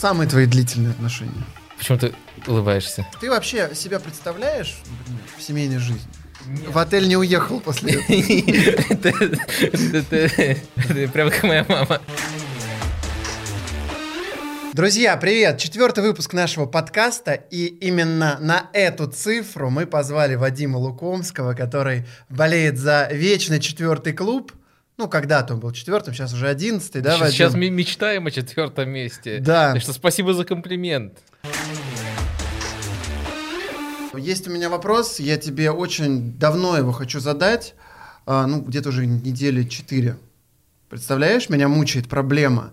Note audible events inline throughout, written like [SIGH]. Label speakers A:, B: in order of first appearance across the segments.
A: самые твои длительные отношения?
B: Почему ты улыбаешься?
A: Ты вообще себя представляешь например, в семейной жизни? В отель не уехал после этого.
B: Ты прям как моя мама.
A: Друзья, привет! Четвертый выпуск нашего подкаста, и именно на эту цифру мы позвали Вадима Лукомского, который болеет за вечный четвертый клуб. Ну, когда-то он был четвертым, сейчас уже одиннадцатый, да,
B: Сейчас,
A: Вадим?
B: сейчас мы мечтаем о четвертом месте.
A: Да.
B: Так что спасибо за комплимент.
A: Есть у меня вопрос, я тебе очень давно его хочу задать, а, ну, где-то уже недели четыре. Представляешь, меня мучает проблема.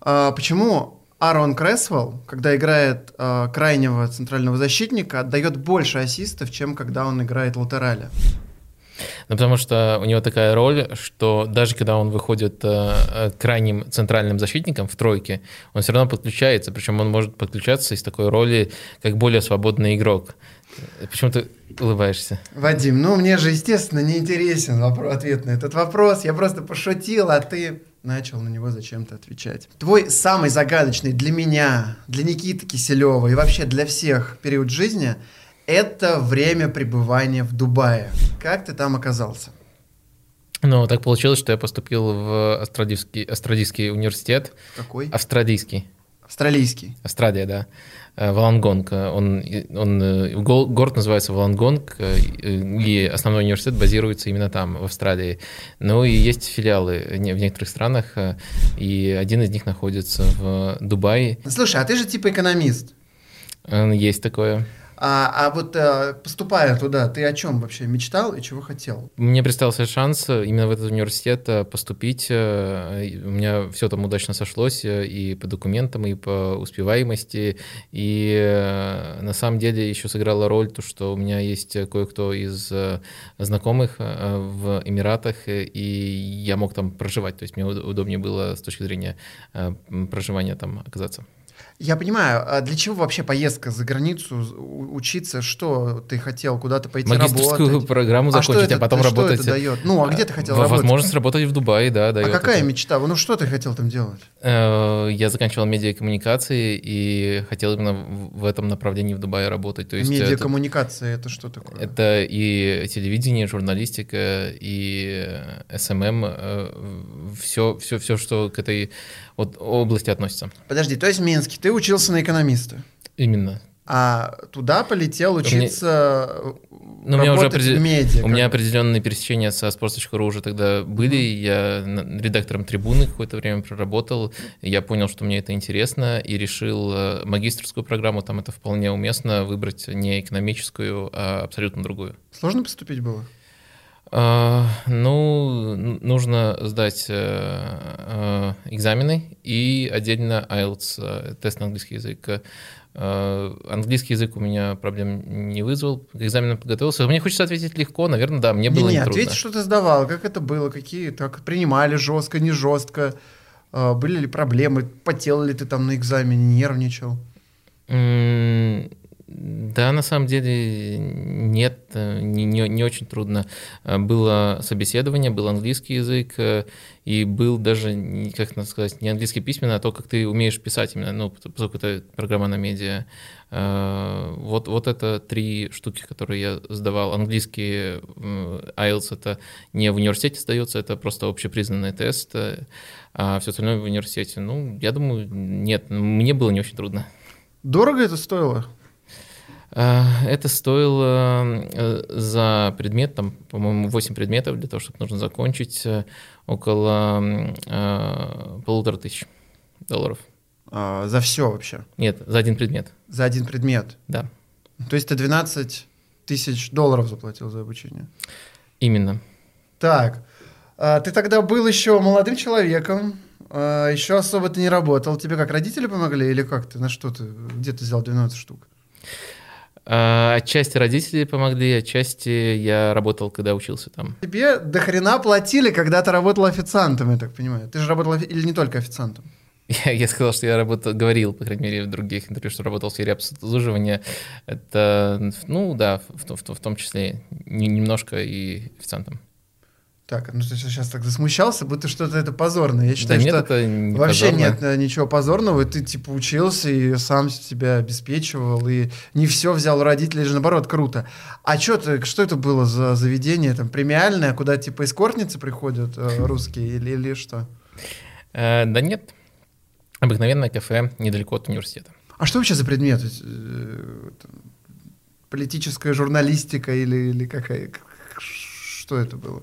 A: А, почему Аарон Кресвелл, когда играет а, крайнего центрального защитника, отдает больше ассистов, чем когда он играет латераля?
B: Ну, потому что у него такая роль, что даже когда он выходит э, крайним центральным защитником в тройке, он все равно подключается, причем он может подключаться из такой роли, как более свободный игрок. Почему ты улыбаешься?
A: Вадим, ну мне же, естественно, не интересен вопрос, ответ на этот вопрос. Я просто пошутил, а ты начал на него зачем-то отвечать. Твой самый загадочный для меня, для Никиты Киселева и вообще для всех период жизни – это время пребывания в Дубае. Как ты там оказался?
B: Ну, так получилось, что я поступил в Австралийский, Австралийский университет.
A: Какой?
B: Австралийский.
A: Австралийский.
B: Австралия, да. Э, Валангонг. Он, он, э, город называется Валангонг, э, и основной университет базируется именно там, в Австралии. Ну и есть филиалы в некоторых странах, и один из них находится в Дубае.
A: Слушай, а ты же типа экономист.
B: Есть такое.
A: А, а вот э, поступая туда, ты о чем вообще мечтал и чего хотел?
B: Мне представился шанс именно в этот университет э, поступить. Э, у меня все там удачно сошлось и по документам, и по успеваемости. И на самом деле еще сыграла роль то, что у меня есть кое-кто из знакомых в Эмиратах, и я мог там проживать. То есть мне удобнее было с точки зрения проживания там оказаться.
A: Я понимаю, а для чего вообще поездка за границу учиться? Что ты хотел куда-то пойти
B: Магистрскую
A: работать?
B: программу закончить, а,
A: это,
B: а потом
A: что
B: работать.
A: это дает? Ну, а где ты хотел
B: Возможность
A: работать?
B: Возможность работать в Дубае, да, дает.
A: А какая
B: это.
A: мечта? Ну, что ты хотел там делать?
B: Э, я заканчивал медиакоммуникации и хотел именно в этом направлении в Дубае работать. То есть
A: Медиакоммуникация это, это что такое?
B: Это и телевидение, журналистика, и SMM, все, все, все, что к этой вот области относится.
A: Подожди, то есть в Минске ты учился на экономиста?
B: Именно.
A: А туда полетел учиться
B: ну, у меня уже
A: определ... в медиа.
B: У меня определенные пересечения со sports.ru уже тогда были. Я редактором трибуны какое-то время проработал. Я понял, что мне это интересно, и решил э, магистрскую программу, там это вполне уместно, выбрать не экономическую, а абсолютно другую.
A: Сложно поступить было?
B: Uh, ну, нужно сдать uh, экзамены и отдельно IELTS, тест на английский язык. Английский язык у меня проблем не вызвал, к экзаменам подготовился. Мне хочется ответить легко, наверное, да, мне было не,
A: не
B: трудно.
A: ответь, что ты сдавал, как это было, какие, так принимали жестко, не жестко, были ли проблемы, потел ли ты там на экзамене, нервничал?
B: Да, на самом деле нет, э, не, не, не очень трудно. Э, было собеседование, был английский язык, э, и был даже, как надо сказать, не английский письменно, а то, как ты умеешь писать именно, ну, поскольку это программа на медиа. Вот, вот это три штуки, которые я сдавал. Английский IELTS это не в университете сдается, это просто общепризнанный тест, а все остальное в университете. Ну, я думаю, нет, мне было не очень трудно.
A: Дорого это стоило?
B: Э, это стоило э, за предмет, там, по-моему, 8 предметов для того, чтобы нужно закончить, э, около полутора тысяч долларов.
A: А, за все вообще?
B: Нет, за один предмет.
A: За один предмет?
B: Да.
A: То есть ты 12 тысяч долларов заплатил за обучение?
B: Именно.
A: Так, а, ты тогда был еще молодым человеком, а, еще особо ты не работал. Тебе как, родители помогли или как ты? На что ты? Где ты взял 12 штук?
B: А, отчасти родители помогли, отчасти я работал, когда учился там.
A: Тебе до хрена платили, когда ты работал официантом, я так понимаю. Ты же работал или не только официантом? [LAUGHS]
B: Я, я сказал, что я работал, говорил, по крайней мере, в других интервью, что работал в сфере обслуживания. Это, ну да, в, в, в, в том числе не, немножко и официантом.
A: Так, ну ты сейчас так засмущался, будто что-то это позорное. Я считаю,
B: да
A: что
B: это
A: вообще
B: позорно.
A: нет э, ничего позорного. Ты типа учился и сам себя обеспечивал, и не все взял у родителей, же наоборот, круто. А что ты, что это было за заведение там премиальное, куда типа эскортницы приходят э, русские или, или что?
B: Э, да нет, обыкновенное кафе недалеко от университета.
A: А что вообще за предмет? Политическая журналистика или, или какая? Что это было?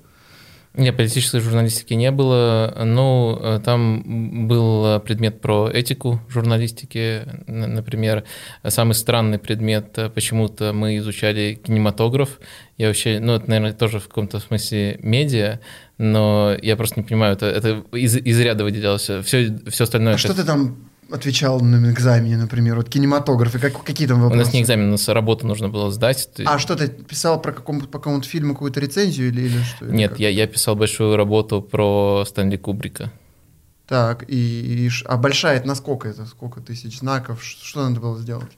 B: Нет, политической журналистики не было, но э, там был предмет про этику журналистики, например. Самый странный предмет, э, почему-то мы изучали кинематограф. Я вообще, ну, это, наверное, тоже в каком-то смысле медиа, но я просто не понимаю, это, это из, из ряда выделялось. Все, все остальное...
A: А
B: это-
A: что ты там отвечал на экзамене, например, вот кинематограф, и как, какие там
B: У
A: вопросы?
B: нас не экзамен, у нас работу нужно было сдать. Ты-
A: А что ты писал про каком, по какому-то фильму какую-то рецензию или, или что? Или
B: Нет,
A: как?
B: я, я писал большую работу про Стэнли Кубрика.
A: Так, и, и а большая это насколько это? Сколько тысяч знаков? Что надо было сделать?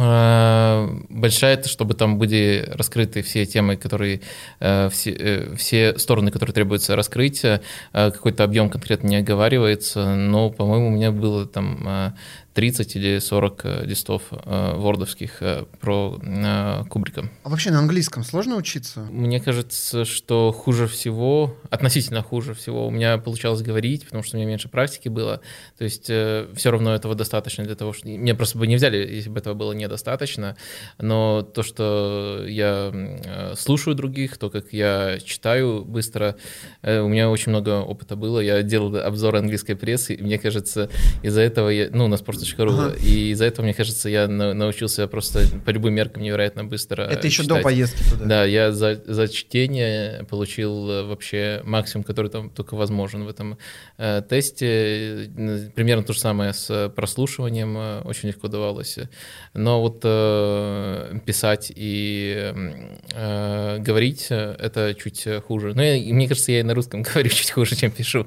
B: А, Большая чтобы там были раскрыты все темы, которые э, все, э, все стороны, которые требуется раскрыть. Э, Какой-то объем конкретно не оговаривается, но, по-моему, у меня было там э, 30 или 40 э, листов э, вордовских э, про э, Кубрика.
A: А вообще на английском сложно учиться?
B: Мне кажется, что хуже всего, относительно хуже всего, у меня получалось говорить, потому что у меня меньше практики было. То есть все равно этого достаточно для того, что... Меня просто бы не взяли, если бы этого было недостаточно. Но то, что я э, слушаю других, то, как я читаю быстро, э, у меня очень много опыта было. Я делал обзор английской прессы, и мне кажется, из-за этого я... Ну, на sports.ru.
A: Ага.
B: И из-за этого, мне кажется, я на- научился просто по любым меркам невероятно быстро
A: это еще до
B: читать.
A: поездки туда.
B: Да, я за, за чтение получил э, вообще максимум, который там только возможен в этом э, тесте. Примерно то же самое с прослушиванием э, очень легко давалось. Но вот э, писать и э, говорить э, это чуть хуже. Я- и мне кажется, я и на русском [LAUGHS] говорю чуть хуже, чем пишу.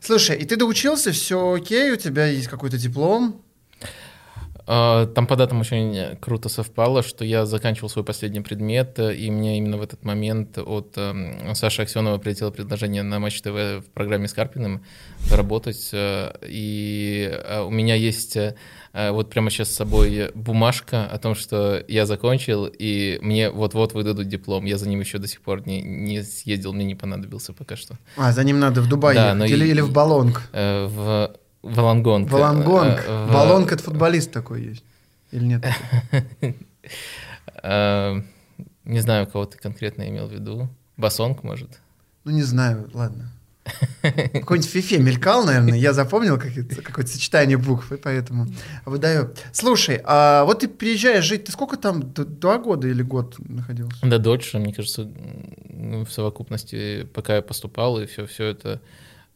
A: Слушай, и ты доучился, все окей, у тебя есть какой-то диплом?
B: А, Там по датам очень круто совпало, что я заканчивал свой последний предмет, э, и мне именно в этот момент от эм, Саши Аксенова прилетело предложение на Матч ТВ в программе с Карпиным работать. э, И э, у меня есть э, э, вот прямо сейчас с собой бумажка о том, что я закончил, и мне вот-вот выдадут диплом. Я за ним еще до сих пор не, не съездил, мне не понадобился пока что.
A: А, за ним надо в Дубай
B: Да,
A: ехать или,
B: и-
A: или в Балонг?
B: Э, В Волонгонг.
A: Волонгонг.
B: Э, в-
A: Балонг это футболист такой есть. Или нет? такого? [LAUGHS]
B: Э, Не знаю, кого ты конкретно имел в виду. Басонг, может?
A: Ну, не знаю, ладно. Какой-нибудь фифе мелькал, наверное, я запомнил какое-то сочетание букв, и поэтому выдаю. Слушай, а вот ты приезжаешь жить, ты сколько там, два года или год находился?
B: Да дольше, мне кажется, м, в совокупности, пока я поступал, и все, все это э,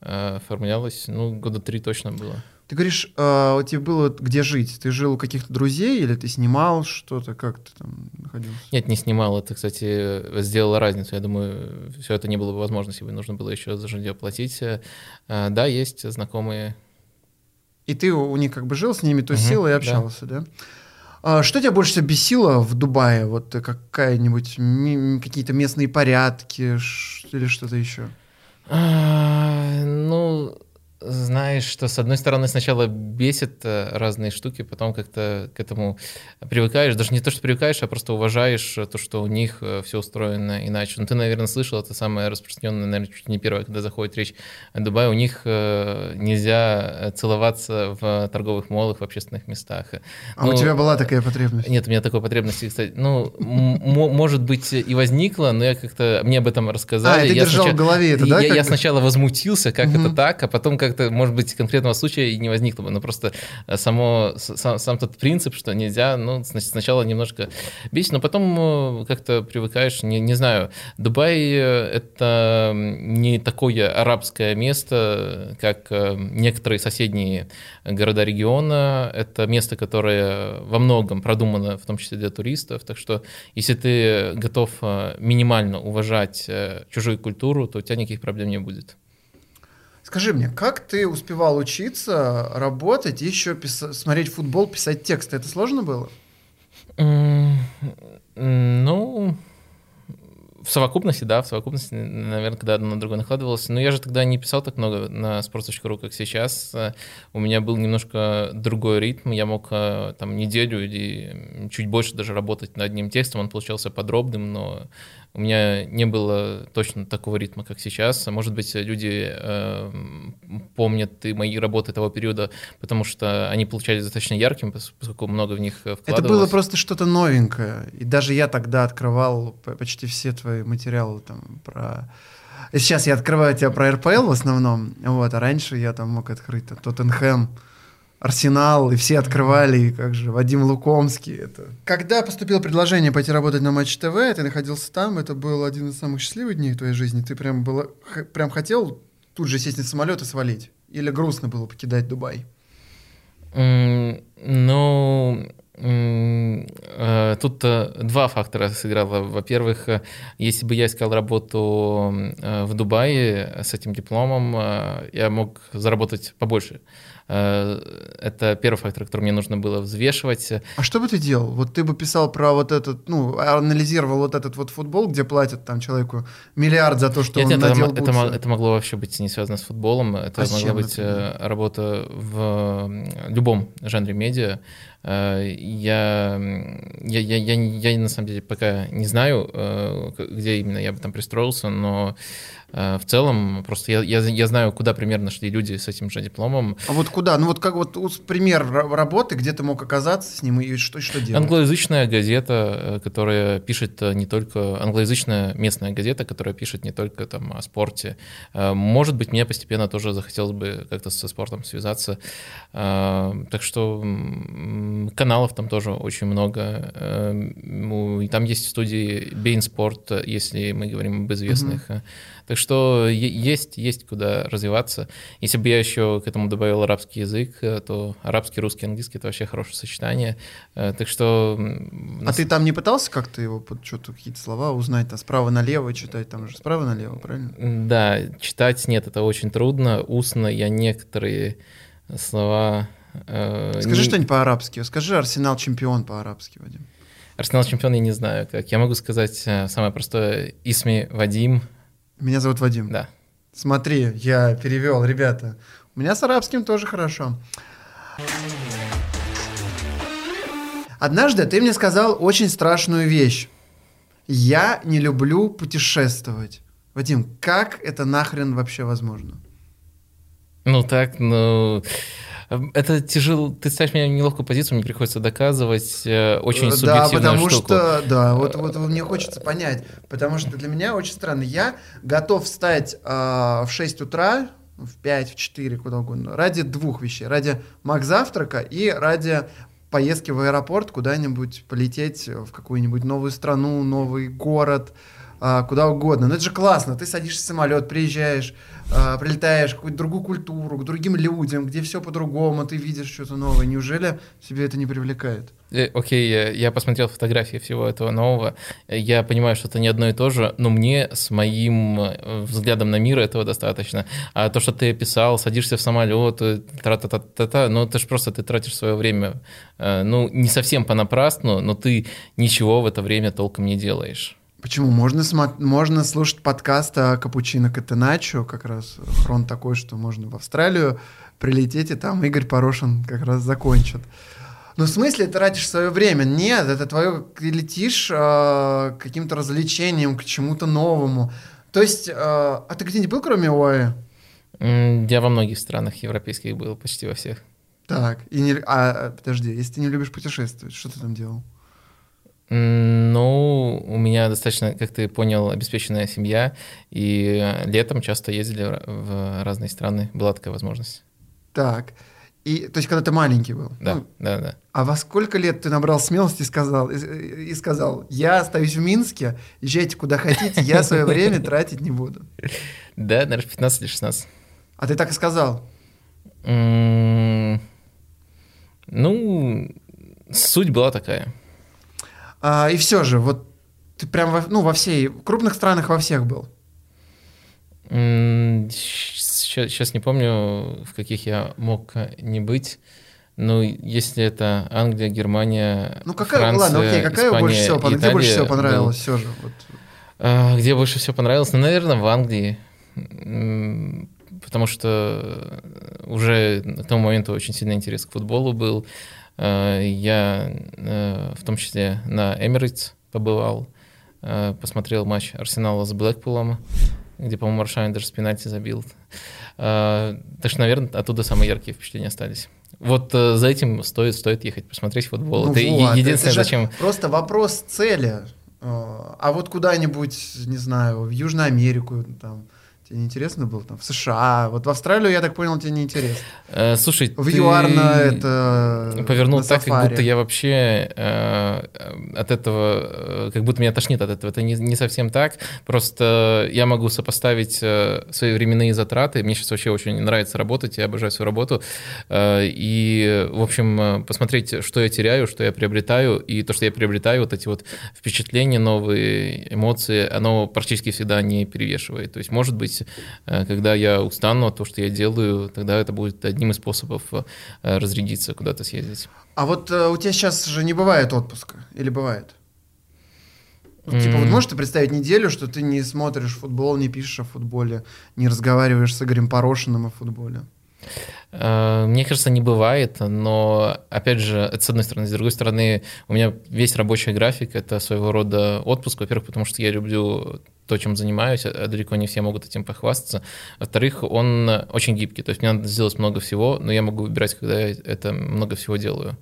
B: оформлялось, ну, года три точно было.
A: Ты говоришь, а, у тебя было где жить? Ты жил у каких-то друзей или ты снимал что-то? Как ты там находился?
B: Нет, не снимал, это, кстати, сделало разницу. Я думаю, все это не было бы возможно, если бы нужно было еще за жилье платить. Э, Да, есть знакомые.
A: И ты у них как бы жил с ними, тусил
B: Мгм,
A: и
B: да.
A: общался, да? А что тебя больше всего бесило в Дубае? Вот э, какая-нибудь какие-то местные порядки или что-то еще?
B: А, Ну, знаешь, что с одной стороны сначала бесит э, разные штуки, потом как-то к этому привыкаешь. Даже не то, что привыкаешь, а просто уважаешь э, то, что у них все устроено иначе. Ну, ты, наверное, слышал, это самое распространенное, наверное, чуть не первое, когда заходит речь о Дубае. У них э, нельзя э, целоваться в торговых молах, в общественных местах.
A: А
B: Ну,
A: у тебя была такая потребность?
B: Нет, у меня такой потребности, кстати, ну, может быть, и возникла, но я как-то, мне об этом рассказали.
A: А, ты
B: я
A: держал
B: сначала-
A: в голове это, да,
B: Я,
A: как
B: сначала возмутился, как это так, а потом как-то, может быть, конкретного случая и не возникло бы, но просто э, само, сам, сам тот принцип, что нельзя, ну, сна- сначала немножко бесит, но потом э, как-то привыкаешь, не, не знаю. Дубай э, — это не такое арабское место, как некоторые соседние города региона. Это место, которое во многом продумано, в том числе для туристов. Так что, если ты готов минимально уважать чужую культуру, то у тебя никаких проблем не будет.
A: Скажи мне, как ты успевал учиться, работать еще писа- смотреть футбол, писать тексты? Это сложно было?
B: Ну, в совокупности, да, в совокупности, наверное, когда одно на другое накладывалось. Но я же тогда не писал так много на sports.ru, как сейчас. У меня был немножко другой ритм. Я мог там неделю или чуть больше даже работать над одним текстом. Он получался подробным, но у меня не было точно такого ритма, как сейчас. Может быть, люди э, помнят и мои работы того периода, потому что они получались достаточно яркими, поскольку много в них вкладывалось.
A: Это было просто что-то новенькое. И даже я тогда открывал почти все твои материалы там про... Сейчас я открываю тебя про РПЛ в основном, вот, а раньше я там мог открыть Тоттенхэм, Арсенал, и все открывали, и как же, Вадим Лукомский. Это. Когда поступило предложение пойти работать на Матч ТВ, ты находился там, это был один из самых счастливых дней в твоей жизни, ты прям, было, прям хотел тут же сесть на самолет и свалить? Или грустно было покидать Дубай?
B: Mm, ну, э, Тут э, два фактора сыграло. Во-первых, э, если бы я искал работу в Дубае с этим дипломом, я мог заработать побольше. Э, это первый фактор, который мне нужно было взвешивать.
A: А что бы ты делал? Вот ты бы писал про вот этот, ну, анализировал вот этот вот футбол, где платят там человеку миллиард за то, что Нет, он
B: это,
A: надел
B: это, это, это могло вообще быть не связано с футболом. Это а могла быть это? Э, работа в любом жанре медиа. Э, я, я, я, я, я на самом деле пока не знаю, где именно я бы там пристроился, но Э, в целом, просто я, я, я знаю, куда примерно шли люди с этим же дипломом.
A: А вот куда? Ну вот как вот пример работы, где ты мог оказаться с ним и что, что делать?
B: Англоязычная газета, э, которая пишет э, не только... Англоязычная местная газета, которая пишет не только там о спорте. Может быть, мне постепенно тоже захотелось бы как-то со спортом связаться. Так что каналов там тоже очень много. И там есть студии Bein Sport, если мы говорим об известных. Mm-hmm. Так что есть, есть куда развиваться. Если бы я еще к этому добавил арабский язык, э, то арабский, русский, английский — это вообще хорошее сочетание. Э, так что...
A: А ты там не пытался как-то его, под что-то какие-то слова узнать, а справа налево читать, там же справа налево, правильно?
B: Да, читать нет, это очень трудно. Устно я некоторые слова...
A: Э, Скажи не... что-нибудь по-арабски. Скажи «Арсенал чемпион» по-арабски, Вадим.
B: Арсенал чемпион я не знаю как. Я могу сказать самое простое «Исми Вадим»,
A: меня зовут Вадим.
B: Да.
A: Смотри, я перевел, ребята. У меня с арабским тоже хорошо. Однажды ты мне сказал очень страшную вещь. Я не люблю путешествовать. Вадим, как это нахрен вообще возможно?
B: Ну так, ну... Это тяжело, ты ставишь меня в неловкую позицию, мне приходится доказывать э, очень субъективную
A: Да, потому
B: штуку.
A: что, да, вот, вот мне хочется понять, потому что для меня очень странно. Я готов встать э, в 6 утра, в 5, в 4, куда угодно, ради двух вещей. Ради маг завтрака и ради поездки в аэропорт, куда-нибудь полететь в какую-нибудь новую страну, новый город, а, куда угодно. Но это же классно. Ты садишься в самолет, приезжаешь, а, прилетаешь в какую-то другую культуру, к другим людям, где все по-другому, ты видишь что-то новое. Неужели тебе это не привлекает?
B: Э, окей, я посмотрел фотографии всего этого нового. Я понимаю, что это не одно и то же, но мне с моим э, взглядом на мир этого достаточно. А то, что ты описал, садишься в самолет, э, тра-та-та-та-та, ну это же просто ты тратишь свое время. Ну, не совсем понапрасну, но ты ничего в это время толком не делаешь.
A: Почему? Можно, можно слушать подкаст о капучино Катеначо, как раз фронт такой, что можно в Австралию прилететь, и там Игорь Порошин как раз закончит. Ну, в смысле, тратишь свое время? Нет, это твое, ты летишь э, каким-то развлечением, к чему-то новому. То есть, э, а ты где-нибудь был, кроме ОАЭ?
B: Я во многих странах европейских был, почти во всех.
A: Так, и не, а, подожди, если ты не любишь путешествовать, что ты там делал?
B: Ну, у меня достаточно, как ты понял, обеспеченная семья, и летом часто ездили в разные страны, была такая возможность.
A: Так, и, то есть, когда ты маленький был?
B: Да, ну, да, да.
A: А во сколько лет ты набрал смелости и сказал, и, и сказал, я остаюсь в Минске, езжайте куда хотите, я свое [LAUGHS] время тратить не буду?
B: Да, наверное, 15 или 16.
A: А ты так и сказал?
B: Ну, суть была такая.
A: А, и все же, вот ты прям во, ну, во всей, в крупных странах во всех был.
B: Сейчас, сейчас не помню, в каких я мог не быть. Ну, если это Англия, Германия,
A: Ну, какая, Франция, ладно, окей, какая
B: Испания,
A: больше всего,
B: Италия,
A: где больше всего понравилось был... все же? Вот.
B: А, где больше всего понравилось? Ну, наверное, в Англии. Потому что уже к тому моменту очень сильный интерес к футболу был. А, я э, в том числе на Эмирейтс побывал, э, посмотрел матч Арсенала с Блэкпулом, где, по-моему, Аршайн даже с пенальти забил. Так что, наверное, оттуда самые яркие впечатления остались. Вот э, за этим стоит, стоит ехать, посмотреть футбол.
A: Ну
B: это
A: вот,
B: единственное,
A: это
B: зачем...
A: Просто вопрос цели. Э, А вот куда-нибудь, не знаю, в Южную Америку, там, тебе не интересно было? Там, в США, вот в Австралию, я так понял, тебе не интересно.
B: Э, Слушай,
A: В
B: ты
A: ЮАР на это...
B: повернул
A: на
B: так, как
A: сафари.
B: будто я вообще э, от этого, э, как будто меня тошнит от этого. Это не, не совсем так. Просто я могу сопоставить э, свои временные затраты. Мне сейчас вообще очень нравится работать, я обожаю свою работу. Э, И, в общем, посмотреть, что я теряю, что я приобретаю. И то, что я приобретаю, вот эти вот впечатления, новые эмоции, оно практически всегда не перевешивает. То есть, может быть, э, когда я устану от того, что я делаю, тогда это будет одним из способов э, разрядиться, куда-то съездить.
A: А вот э, у тебя сейчас же не бывает отпуска? Или бывает? Вот, Типа, вот можешь ты представить неделю, что ты не смотришь футбол, не пишешь о футболе, не разговариваешь с Игорем Порошиным о футболе?
B: Э, Мне кажется, не бывает, но, опять же, это с одной стороны. С другой стороны, у меня весь рабочий график — это своего рода отпуск, во-первых, потому что я люблю то, чем занимаюсь, а далеко не все могут этим похвастаться. Во-вторых, он очень гибкий, то есть мне надо сделать много всего, но я могу выбирать, когда я это много всего делаю.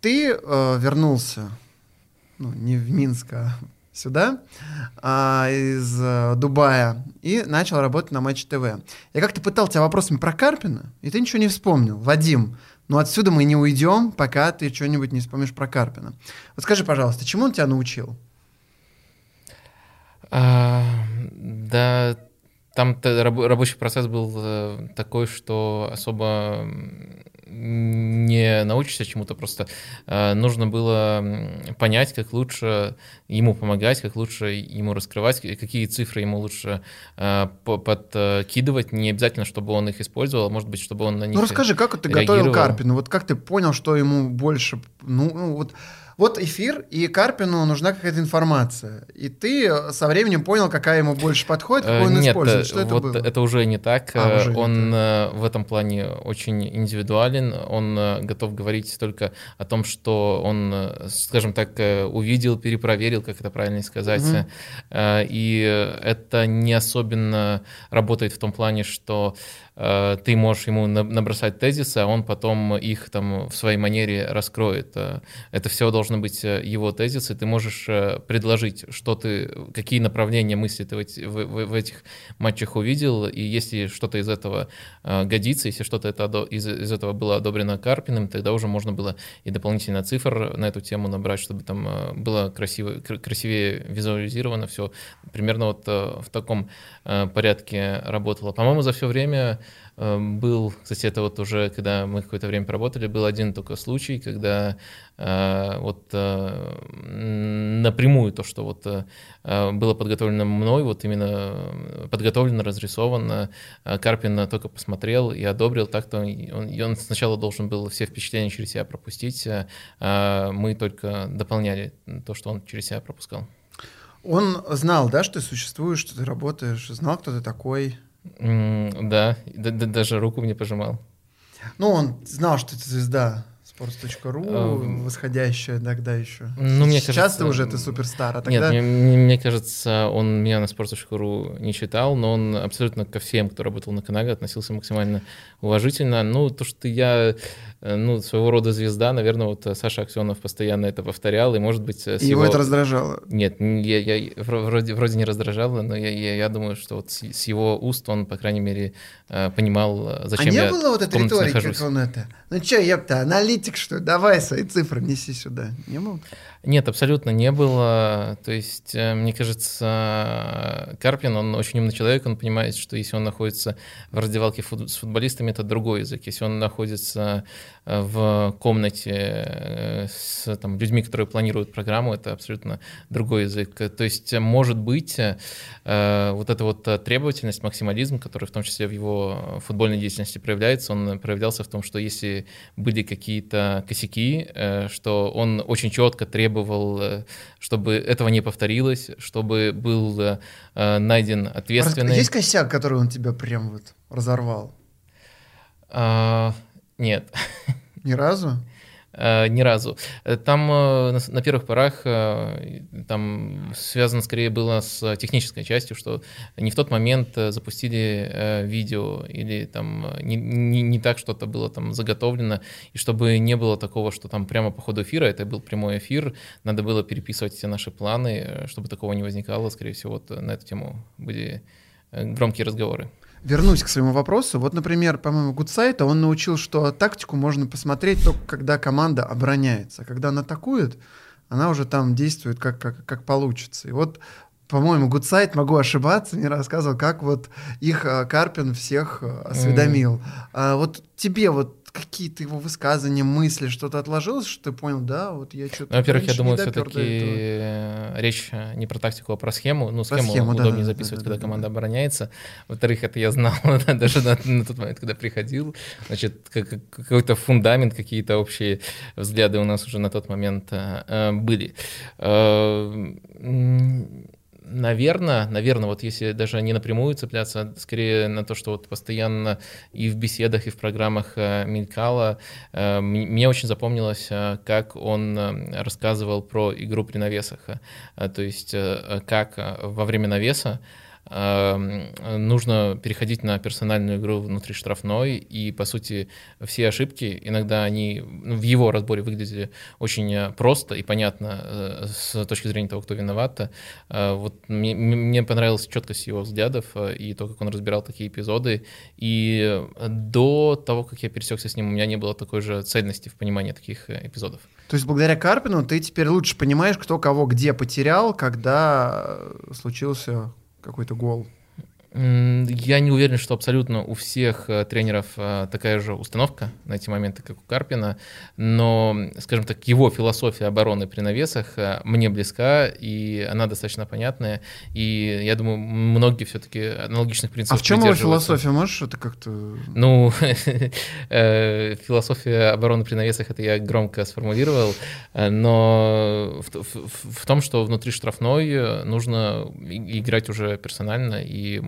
A: Ты э, вернулся, ну, не в Минск, а сюда, а, из э, Дубая, и начал работать на Матч ТВ. Я как-то пытал тебя вопросами про Карпина, и ты ничего не вспомнил. Вадим, но отсюда мы не уйдем, пока ты что-нибудь не вспомнишь про Карпина. Вот скажи, пожалуйста, чему он тебя научил?
B: А, да, там рабо- рабочий процесс был э, такой, что особо не научишься чему-то, просто э, нужно было понять, как лучше ему помогать, как лучше ему раскрывать, какие цифры ему лучше э, по- подкидывать, не обязательно, чтобы он их использовал, а может быть, чтобы он на них...
A: Ну расскажи, как ты готовил. Карпину? Вот как ты понял, что ему больше... Ну, ну, вот, вот эфир, и Карпину нужна какая-то информация. И ты э, со временем понял, какая ему больше подходит,
B: Э,
A: какой он
B: Нет,
A: использует.
B: э,
A: Что это
B: вот
A: было?
B: это уже не так.
A: А, уже не
B: он э, в этом плане очень индивидуален. Он готов говорить только о том, что он, скажем так, увидел, перепроверил, как это правильно сказать. Э, И это не особенно работает в том плане, что ты можешь ему на- набросать тезисы, а он потом их там в своей манере раскроет. Э, Это все должны быть э, его тезисы. Ты можешь э, предложить, что ты, какие направления мысли ты в, в- в- этих матчах увидел, и если что-то из этого э, годится, если что-то это из, из этого было одобрено Карпиным, тогда уже можно было и дополнительно цифр на эту тему набрать, чтобы там э, было красиво, кр- красивее визуализировано все. Примерно вот э, в таком э, порядке работало. По-моему, за все время э, был, кстати, это вот уже, когда мы какое-то время поработали, был один только случай, когда э, вот э, напрямую то, что вот э, э, было подготовлено мной, вот именно э, подготовлено, разрисовано, э, Карпин только посмотрел и одобрил, так-то он, он сначала должен был все впечатления через себя пропустить, а мы только дополняли то, что он через себя пропускал.
A: Он знал, да, что ты существуешь, что ты работаешь, знал, кто ты такой.
B: Да- даже руку мне пожимал.
A: Ну, он знал, что ты звезда sports.ru,
B: Эм.
A: восходящая тогда еще.
B: Ну, мне
A: Сейчас
B: кажется,
A: ты уже ты суперстар, а
B: Нет,
A: тогда...
B: мне, мне- мне кажется, он меня на sports.ru не читал, но он абсолютно ко всем, кто работал на Канаге, относился максимально уважительно. Ну, то, что я, э, ну, своего рода звезда, наверное, вот э, Саша Аксенов постоянно это повторял, и, может быть, э,
A: И его это раздражало.
B: Нет, я, я вро- вроде, вроде не раздражало, но я, я, я думаю, что вот с, с его уст он, по крайней мере, э, понимал, э, зачем
A: а не
B: я
A: было вот этой риторики,
B: нахожусь.
A: как он это? Ну че, епта, аналитик, что ли? Давай свои цифры неси сюда. Не было?
B: Нет, абсолютно не было. То есть, э, мне кажется, Карпин, он очень умный человек, он понимает, что если он находится в раздевалке с футболистами, это другой язык. Если он находится в комнате с там, людьми, которые планируют программу, это абсолютно другой язык. То есть, может быть, вот эта вот требовательность, максимализм, который в том числе в его футбольной деятельности проявляется, он проявлялся в том, что если были какие-то косяки, что он очень четко требовал, чтобы этого не повторилось, чтобы был найден ответственный.
A: Есть косяк, который он тебя прям вот разорвал?
B: А, нет.
A: Ни разу?
B: А, ни разу. Там э, на, первых порах э, там связано скорее было с технической частью, что не в тот момент э, запустили видео или там не, не, не так что-то было там заготовлено, и чтобы не было такого, что там прямо по ходу эфира, это был прямой эфир, надо было переписывать все наши планы, чтобы такого не возникало, скорее всего, вот на эту тему были громкие разговоры
A: вернусь к своему вопросу. Вот, например, по-моему, Гудсайта он научил, что тактику можно посмотреть только когда команда обороняется. Когда она атакует, она уже там действует как, как, как получится. И вот по-моему, Гудсайт, могу ошибаться, не рассказывал, как вот их а, Карпин всех а, осведомил. Mm. А, вот тебе вот какие-то его высказывания, мысли, что-то отложилось, что ты понял, да, вот я что-то...
B: Ну, во-первых, я думаю, все-таки речь не про тактику, а про схему. Ну, схему, схему удобнее да, записывать, да, да, когда да, команда да. обороняется. Во-вторых, это я знал [LAUGHS] даже на, на тот момент, когда приходил. Значит, какой-то фундамент, какие-то общие взгляды у нас уже на тот момент э, были. Наверное, наверное, вот если даже не напрямую цепляться, скорее на то, что вот постоянно и в беседах, и в программах э, мелькало, э, мне очень запомнилось, э, как он рассказывал про игру при навесах. То есть как во время навеса нужно переходить на персональную игру внутри штрафной, и, по сути, все ошибки, иногда они ну, в его разборе выглядели очень э, просто и понятно э, с точки зрения того, кто виноват. Э, вот мне, мне понравилась четкость его взглядов и то, как он разбирал такие эпизоды, и до того, как я пересекся с ним, у меня не было такой же цельности в понимании таких эпизодов.
A: То есть благодаря Карпину ты теперь лучше понимаешь, кто кого где потерял, когда случился какой-то гол?
B: Я не уверен, что абсолютно у всех э, тренеров э, такая же установка на эти моменты, как у Карпина, но, скажем так, его философия обороны при навесах э, мне близка, и она достаточно понятная, и я думаю, многие все-таки аналогичных принципов
A: А в чем его философия? Можешь это как-то...
B: Ну, [LAUGHS] философия обороны при навесах, это я громко сформулировал, но в том, что внутри штрафной нужно играть уже персонально, и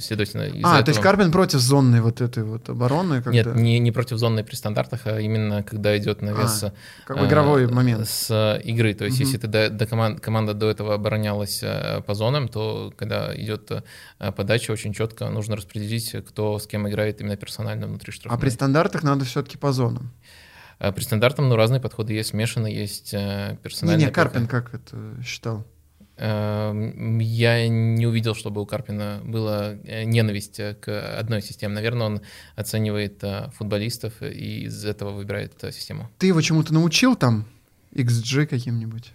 B: следовательно,
A: А,
B: этого...
A: то есть Карпин против зонной вот этой вот обороны?
B: Когда... Нет, не, не против зонной при стандартах, а именно когда идет навес а,
A: как бы игровой э, момент.
B: с игры. То есть угу. если ты до, до команд, команда до этого оборонялась э, по зонам, то когда идет э, подача, очень четко нужно распределить, кто с кем играет именно персонально внутри штрафной.
A: А при стандартах надо все-таки по зонам?
B: При стандартах, ну, разные подходы есть, смешанные, есть персональные.
A: Не, не, Карпин как это считал?
B: Эм, я не увидел, чтобы у Карпина была э, ненависть к одной системе. Наверное, он оценивает э, футболистов и из этого выбирает э, систему.
A: Ты его чему-то научил там? XG каким-нибудь?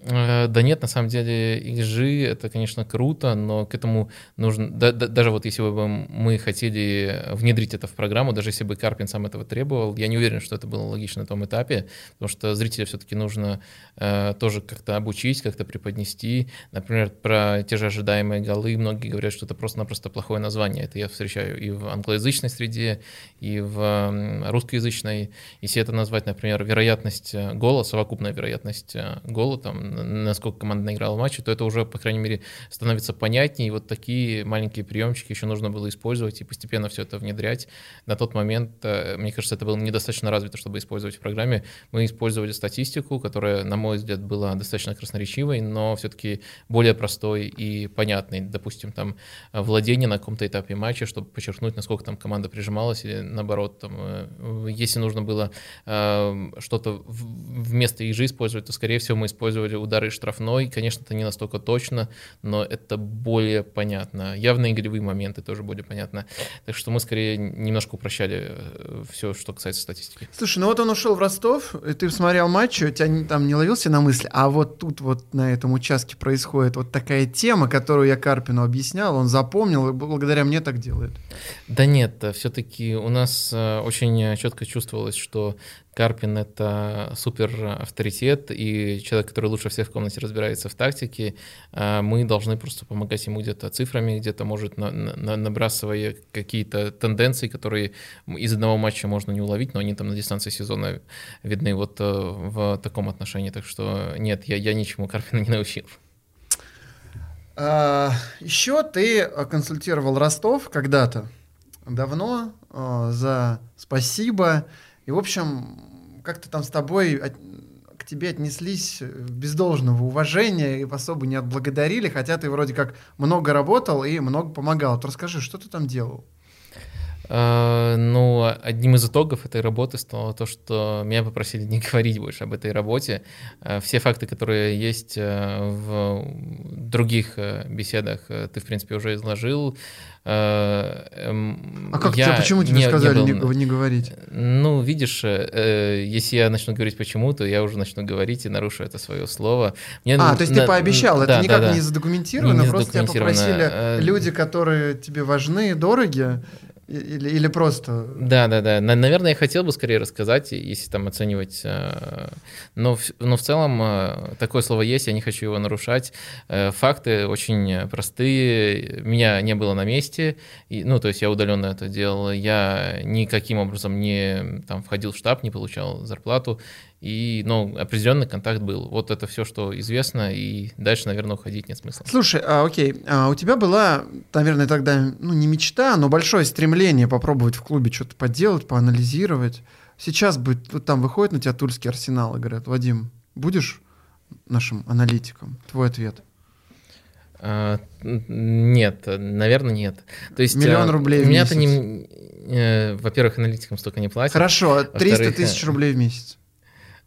B: Э, да нет, на самом деле XG это, конечно, круто, но к этому нужно, да, да, даже вот если бы мы хотели внедрить это в программу, даже если бы Карпин сам этого требовал, я не уверен, что это было логично на том этапе, потому что зрителя все-таки нужно э, тоже как-то обучить, как-то преподнести. Например, про те же ожидаемые голы, многие говорят, что это просто-напросто плохое название. Это я встречаю и в англоязычной среде, и в русскоязычной. Если это назвать, например, вероятность э, гола, совокупная вероятность э, гола, там, насколько команда наиграла в матче, то это уже, по крайней мере, становится понятнее. И вот такие маленькие приемчики еще нужно было использовать и постепенно все это внедрять. На тот момент, э, мне кажется, это было недостаточно развито, чтобы использовать в программе. Мы использовали статистику, которая, на мой взгляд, была достаточно красноречивой, но все-таки более простой и понятной. Допустим, там владение на каком-то этапе матча, чтобы подчеркнуть, насколько там команда прижималась, или наоборот, там, э, если нужно было э, что-то вместо ежи использовать, то, скорее всего, мы использовали удары штрафной. Конечно, это не настолько точно, но это более понятно. Явно игровые моменты тоже более понятно. Так что мы скорее немножко упрощали э, все, что касается статистики.
A: Слушай, ну вот он ушел в Ростов, и ты смотрел матч, у тебя там не ловился на мысли, а вот тут вот на этом участке происходит вот такая тема, которую я Карпину объяснял, он запомнил, и благодаря мне так делает.
B: Да нет, все-таки у нас э, очень четко чувствовалось, что Карпин — это супер авторитет и человек, который лучше всех в комнате разбирается в тактике. А мы должны просто помогать ему где-то цифрами, где-то, может, на, на, набрасывая какие-то тенденции, которые из одного матча можно не уловить, но они там на дистанции сезона видны вот э, в таком отношении. Так что нет, я, я ничему Карпина не научил.
A: А, еще ты консультировал Ростов когда-то, давно, э, за спасибо. И, в общем, как-то там с тобой от, к тебе отнеслись без должного уважения и особо не отблагодарили, хотя ты вроде как много работал и много помогал. Вот расскажи, что ты там делал?
B: Uh, ну, одним из итогов этой работы стало то, что меня попросили не [LAUGHS] говорить больше об этой работе. Uh, все факты, которые есть uh, в других беседах, ты, в принципе, уже изложил.
A: Эм, а как я тебе, почему тебе не, сказали не, был, не, не говорить?
B: Ну, видишь, э, если я начну говорить почему, то я уже начну говорить и нарушу это свое слово.
A: Мне а, на, то есть ты пообещал, это никак да, да. не задокументировано, не, не просто тебя попросили э, люди, которые тебе важны, дороги, или, или просто...
B: Да, да, да. Наверное, я хотел бы скорее рассказать, если там оценивать. Э, но, но в целом э, такое слово есть, я не хочу его нарушать. Э, факты очень простые. Меня не было на месте. Ну, то есть я удаленно это делал. Я никаким образом не там, входил в штаб, не получал зарплату и, ну, определенный контакт был. Вот это все, что известно, и дальше, наверное, уходить нет смысла.
A: Слушай, а, окей, а у тебя была, наверное, тогда, ну, не мечта, но большое стремление попробовать в клубе что-то поделать, поанализировать. Сейчас бы вот там выходит на тебя Тульский арсенал и говорят, Вадим, будешь нашим аналитиком? Твой ответ.
B: А, нет, наверное, нет.
A: То есть миллион а, рублей. У меня-то не,
B: э, во-первых, аналитикам столько не платят.
A: Хорошо, 300 тысяч рублей в месяц.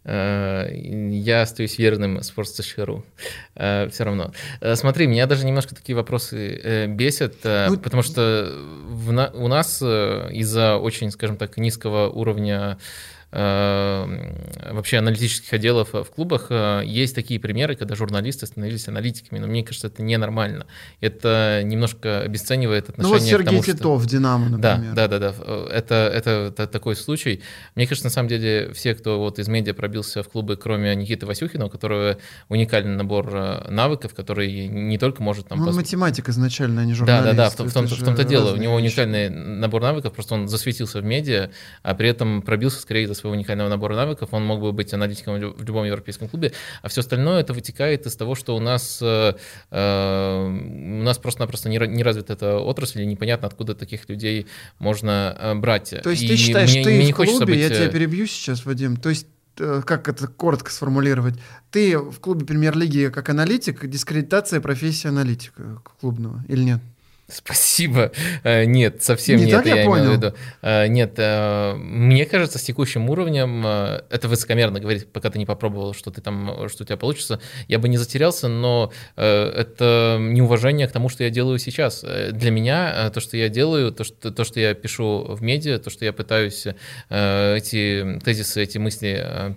B: Э, я остаюсь верным sports.ru. Э, Все равно. Э, смотри, меня даже немножко такие вопросы бесят, ну, потому что у нас из-за очень, скажем так, низкого уровня вообще аналитических отделов в клубах э, есть такие примеры, когда журналисты становились аналитиками, но мне кажется, это ненормально. Это немножко обесценивает отношение ну вот
A: Сергей
B: к тому,
A: Титов,
B: что...
A: Динамо, например.
B: Да, да, да, да. Это, это, это такой случай. Мне кажется, на самом деле, все, кто вот из медиа пробился в клубы, кроме Никиты Васюхина, у которого уникальный набор э, навыков, который не только может там...
A: Он пос... математик изначально, а не журналист.
B: Да, да, да, в, том, в, том, в том-то дело. У него уникальный вещи. набор навыков, просто он засветился в медиа, а при этом пробился скорее за своего уникального набора навыков, он мог бы быть аналитиком в любом европейском клубе, а все остальное это вытекает из того, что у нас, э, э у нас просто-напросто не, не развита эта отрасль, и непонятно, откуда таких людей можно э, брать.
A: То есть и ты считаешь, мне, ты мне в клубе, быть... я тебя перебью сейчас, Вадим, то есть как это коротко сформулировать, ты в клубе премьер-лиги как аналитик, дискредитация профессии аналитика клубного или нет?
B: Спасибо. Э, нет, совсем не, не так это я, я понял. имею в виду. Э, нет, э, мне кажется, с текущим уровнем, это высокомерно говорить, пока ты не попробовал, что ты там, что у тебя получится, я бы не затерялся, но это неуважение к тому, что я делаю сейчас. Для меня то, что я делаю, то, что, то, что я пишу в медиа, то, что я пытаюсь эти тезисы, эти мысли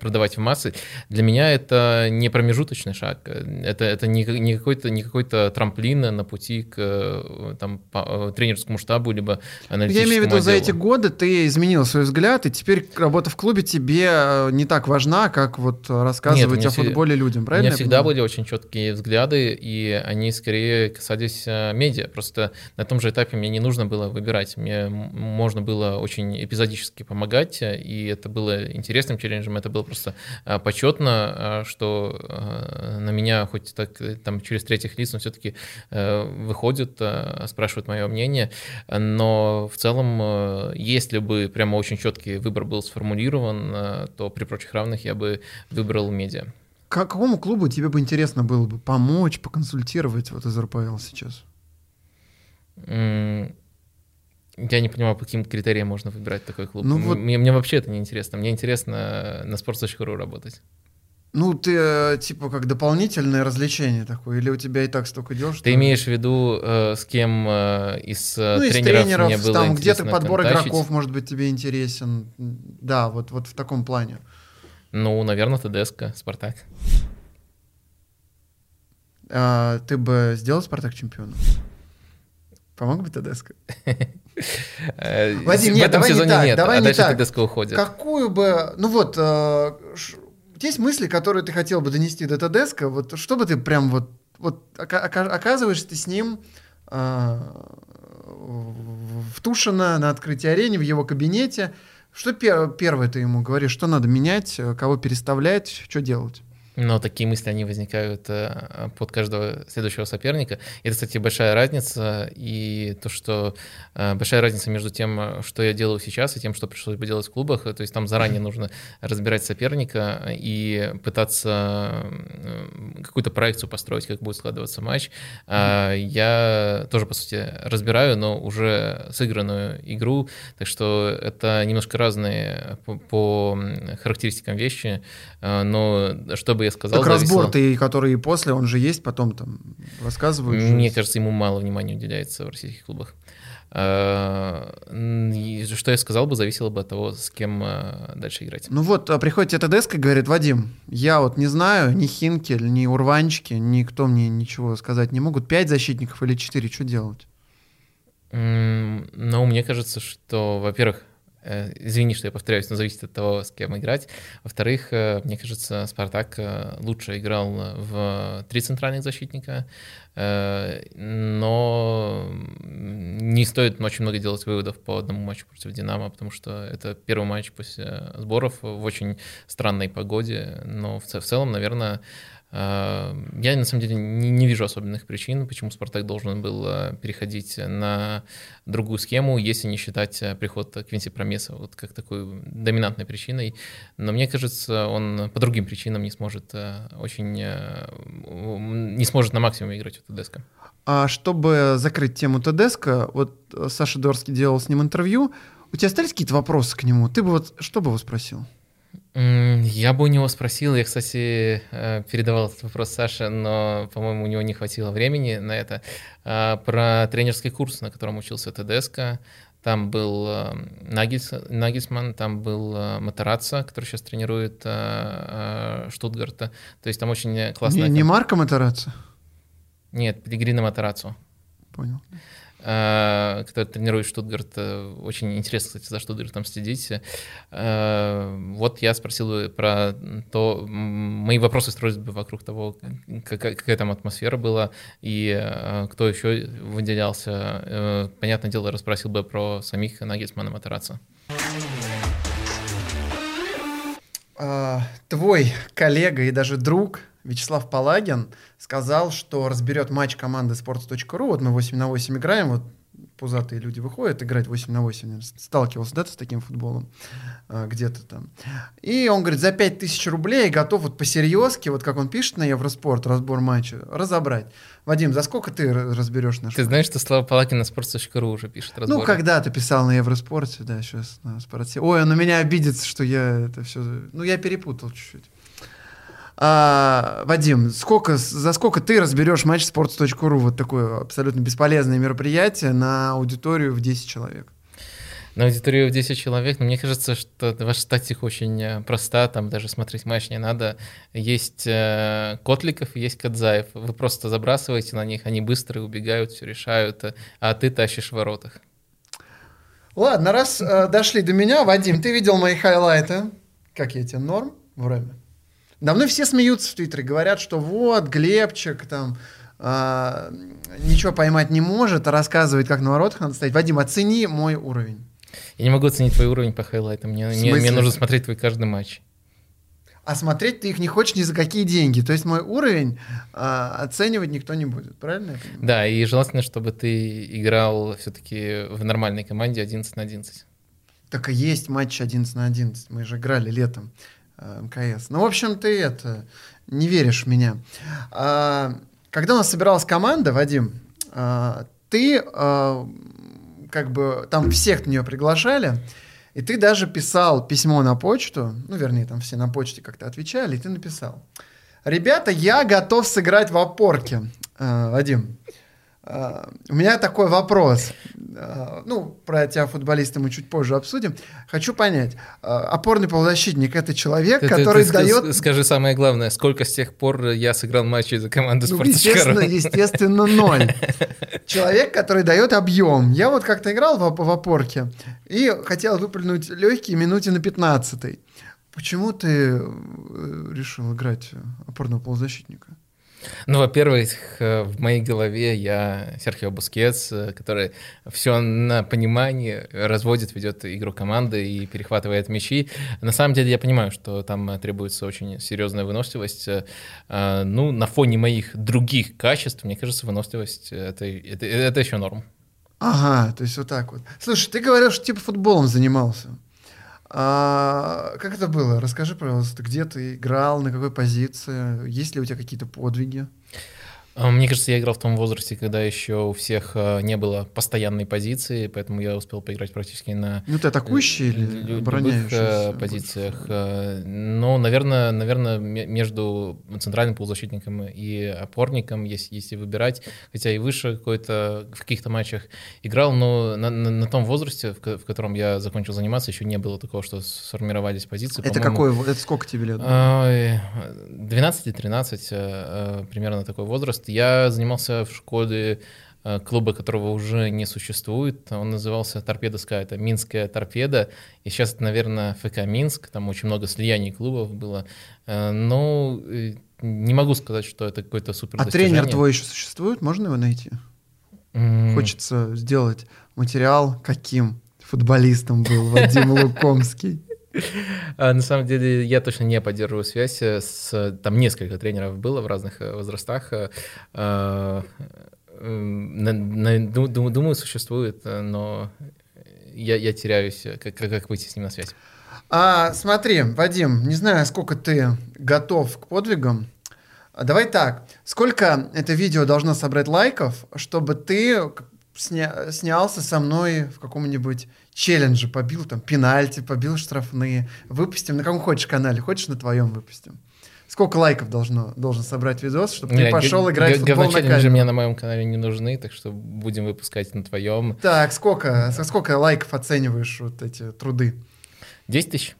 B: продавать в массы, для меня это не промежуточный шаг. Это, это не, не какой-то не какой-то трамплин на пути к там, по э, тренерскому штабу, либо аналитическому
A: Я имею в виду,
B: отделу.
A: за эти годы ты изменил свой взгляд, и теперь работа в клубе тебе э, не так важна, как вот рассказывать Нет, о футболе людям, правильно?
B: У меня всегда были очень четкие взгляды, и они скорее касались медиа. Просто на том же этапе мне не нужно было выбирать. Мне можно было очень эпизодически помогать, и это было интересным челленджем, это было просто почетно, что на меня хоть так там через третьих лиц, но все-таки выходит спрашивают мое мнение, но в целом, э, если бы прямо очень четкий выбор был сформулирован, э, то при прочих равных я бы выбрал медиа.
A: Какому клубу тебе бы интересно было бы помочь, поконсультировать вот из РПЛ сейчас?
B: Я не понимаю, по каким критериям можно выбирать такой клуб. Ну, вот... мне, мне вообще это не интересно. Мне интересно на sports.ru работать.
A: Ну, ты э, типа как дополнительное развлечение такое, или у тебя и так столько дел, что...
B: Ты имеешь в виду, э, с кем э, из, э,
A: ну, из
B: тренеров,
A: тренеров,
B: мне было
A: там где-то подбор
B: контачить?
A: игроков, может быть, тебе интересен. Да, вот, вот в таком плане.
B: Ну, наверное, ТДСК, Спартак.
A: А, ты бы сделал Спартак чемпионом? Помог бы ТДСК? [LAUGHS]
B: Э,
A: Вадим,
B: в
A: нет,
B: этом
A: давай не
B: сезоне
A: так,
B: нет,
A: давай
B: а
A: не
B: дальше
A: так.
B: ТДСК уходит.
A: Какую бы... Ну вот, э, ш- есть мысли, которые ты хотел бы донести до ТДСК, вот что бы ты прям вот... Вот ока- ока- оказываешься ты с ним э, в Тушино на открытии арене, в его кабинете. Что пер- первое ты ему говоришь? Что надо менять, кого переставлять, что делать?
B: Но такие мысли, они возникают э, под каждого следующего соперника. И это, кстати, большая разница. И то, что э, большая разница между тем, э, что я делаю сейчас, и тем, что пришлось бы делать в клубах. То есть там заранее нужно разбирать соперника и пытаться какую-то проекцию построить, как будет складываться матч. А Я тоже, по сути, разбираю, но уже сыгранную игру. Так что это немножко разные по, характеристикам вещи. Но чтобы я сказал,
A: так разбор
B: зависело-
A: ты, который после, он же есть, потом там рассказывают. же.
B: Мне кажется, ему мало внимания уделяется в российских клубах. А, Что я сказал бы, зависело бы от того, с кем а, дальше играть.
A: Ну вот, а приходит тебе ТДСК и говорит, Вадим, я вот не знаю, ни Хинкель, ни Урванчики, никто мне ничего сказать не могут. Пять защитников или четыре, что делать?
B: М, Ну, мне кажется, что, во-первых, извини, что я повторяюсь, но зависит от того, с кем играть. Во-вторых, э, мне кажется, Спартак э, лучше играл в три центральных защитника, э, но не стоит очень много делать выводов по одному матчу против Динамо, потому что это первый матч после сборов в очень странной погоде, но в целом, наверное, Э, Я на самом деле не, не вижу особенных причин, почему Спартак должен был э, переходить на другую схему, если не считать э, приход Квинси Промеса вот как такой доминантной причиной. Но мне кажется, он по другим причинам не сможет э, очень э, не сможет на максимум играть у ТДСК.
A: А чтобы закрыть тему ТДСК, вот э, Саша Дорский делал с ним интервью, у тебя остались какие-то вопросы к нему? Ты бы вот что бы его спросил?
B: Я бы у него спросил, я, кстати, э, передавал этот вопрос Саше, но, по-моему, у него не хватило времени на это, А, про тренерский курс, на котором учился ТДСК. Там был э, Нагельс, Нагельсман, там был э, Матараца, который сейчас тренирует Штутгарта. То есть там очень
A: Не,
B: классная...
A: не Марко Матарацци?
B: Нет, Пелигрино Матарацу.
A: Понял.
B: Э, который тренирует Штутгарт. э, Очень интересно, кстати, за Штутгартом следить. Э, Вот я спросил бы про то, мои вопросы строились бы вокруг того, какая, какая там атмосфера была и э, кто еще выделялся. Э, Понятное дело, расспросил бы про самих Нагельсмана и Матараца.
A: А, твой коллега и даже друг Вячеслав Палагин сказал, что разберет матч команды sports.ru. Вот мы 8 на 8 играем, вот пузатые люди выходят играть 8 на 8. Сталкивался, да, с таким футболом а, где-то там. И он говорит, за 5000 рублей готов вот по-серьезки, вот как он пишет на Евроспорт, разбор матча, разобрать. Вадим, за сколько ты разберешь наш
B: Ты знаешь, что Слава Палакин на sports.ru уже пишет разбор?
A: Ну, когда ты писал на Евроспорте, да, сейчас на спорте. Ой, он на меня обидится, что я это все... Ну, я перепутал чуть-чуть. А, Вадим, сколько, за сколько ты разберешь матч sports.ru, вот такое абсолютно бесполезное мероприятие на аудиторию в 10 человек?
B: На аудиторию в 10 человек, но мне кажется, что ваша тактика очень э, проста, там даже смотреть матч не надо. Есть э, Котликов, есть Кадзаев. Вы просто забрасываете на них, они быстрые, убегают, все решают, э, а ты тащишь в воротах.
A: Ладно, раз э, дошли до меня, Вадим, ты видел мои хайлайты? Как я тебе, норм? Время. Да мной все смеются в Твиттере, говорят, что вот, Глебчик там а, ничего поймать не может, а рассказывает, как на воротах надо стоять. Вадим, оцени мой уровень.
B: Я не могу оценить твой уровень по хайлайтам, мне, мне, мне нужно смотреть твой каждый матч.
A: А смотреть ты их не хочешь ни за какие деньги. То есть мой уровень а, оценивать никто не будет. Правильно?
B: Да, и желательно, чтобы ты играл все-таки в нормальной команде 11 на 11.
A: Так и есть матч 11 на 11. Мы же играли летом э, МКС. Ну, в общем, ты это не веришь в меня. А, когда у нас собиралась команда, Вадим, а, ты а, как бы там всех на нее приглашали, И ты даже писал письмо на почту, ну, вернее, там все на почте как-то отвечали, и ты написал. Ребята, я готов сыграть в опорке. Э, Вадим, э, у меня такой вопрос. Э, ну, про тебя, футболиста, мы чуть позже обсудим. Хочу понять, э, опорный полузащитник — это человек,
B: Ты-
A: который
B: ты
A: дает...
B: ск- Скажи самое главное, сколько с тех пор я сыграл матчей за команду
A: Ну, естественно, естественно, ноль. Человек, который дает объем. Я вот как-то играл в, в опорке и хотел выплюнуть легкие минуте на 15 Почему ты э, решил играть опорного полузащитника?
B: Ну, во-первых, э, в моей голове я Серхио Бускетс, э, который все на понимании разводит, ведет игру команды и перехватывает мячи. На самом деле я понимаю, что там э, требуется очень серьезная выносливость. Ну, на фоне моих других качеств, мне кажется, выносливость это, это, это еще норм.
A: Ага, то есть вот так вот. Слушай, ты говорил, что типа футболом занимался. А, как это было? Расскажи, пожалуйста, где ты играл, на какой позиции, есть ли у тебя какие-то подвиги?
B: А, Мне кажется, я играл в том возрасте, когда еще у всех э, не было постоянной позиции, поэтому я успел поиграть практически на
A: Ну, ты атакующий
B: Лю-
A: или
B: э,
A: обороняющийся? больше
B: позициях. э, Ну, наверное, наверное, ме- между центральным полузащитником и опорником, если, если выбирать, хотя и выше какой-то в каких-то матчах играл, но на, на- на том возрасте, в, в котором я закончил заниматься, еще не было такого, что сформировались позиции.
A: Это какой? Это сколько тебе лет?
B: Ой, 12-13, э, э, примерно такой возраст. Я занимался в школе э, клуба, которого уже не существует. Он назывался Торпеда Скай, это Минская торпеда. И сейчас это, наверное, ФК Минск. Там очень много слияний клубов было. Э, Но э, не могу сказать, что это какой-то супер
A: А тренер твой еще существует? Можно его найти?
B: М,
A: Хочется сделать материал, каким футболистом был Вадим [LAUGHS] Лукомский.
B: А, на самом деле я точно не поддерживаю связь э, с... Там несколько тренеров было в разных э, возрастах. э, ду- Думаю, существует, но я, я теряюсь, как, как выйти с ним на связь.
A: А, смотри, Вадим, не знаю, сколько ты готов к подвигам. А Давай так, сколько это видео должно собрать лайков, чтобы ты сня- снялся со мной в каком-нибудь челлендже, побил там пенальти, побил штрафные, выпустим на каком хочешь канале, хочешь на твоем выпустим. Сколько лайков должно, должен собрать видос, чтобы ты пошел играть в футбол на камеру?
B: мне на моем канале не нужны, так что будем выпускать на твоем.
A: Так, сколько, сколько лайков оцениваешь вот эти труды?
B: 10 тысяч?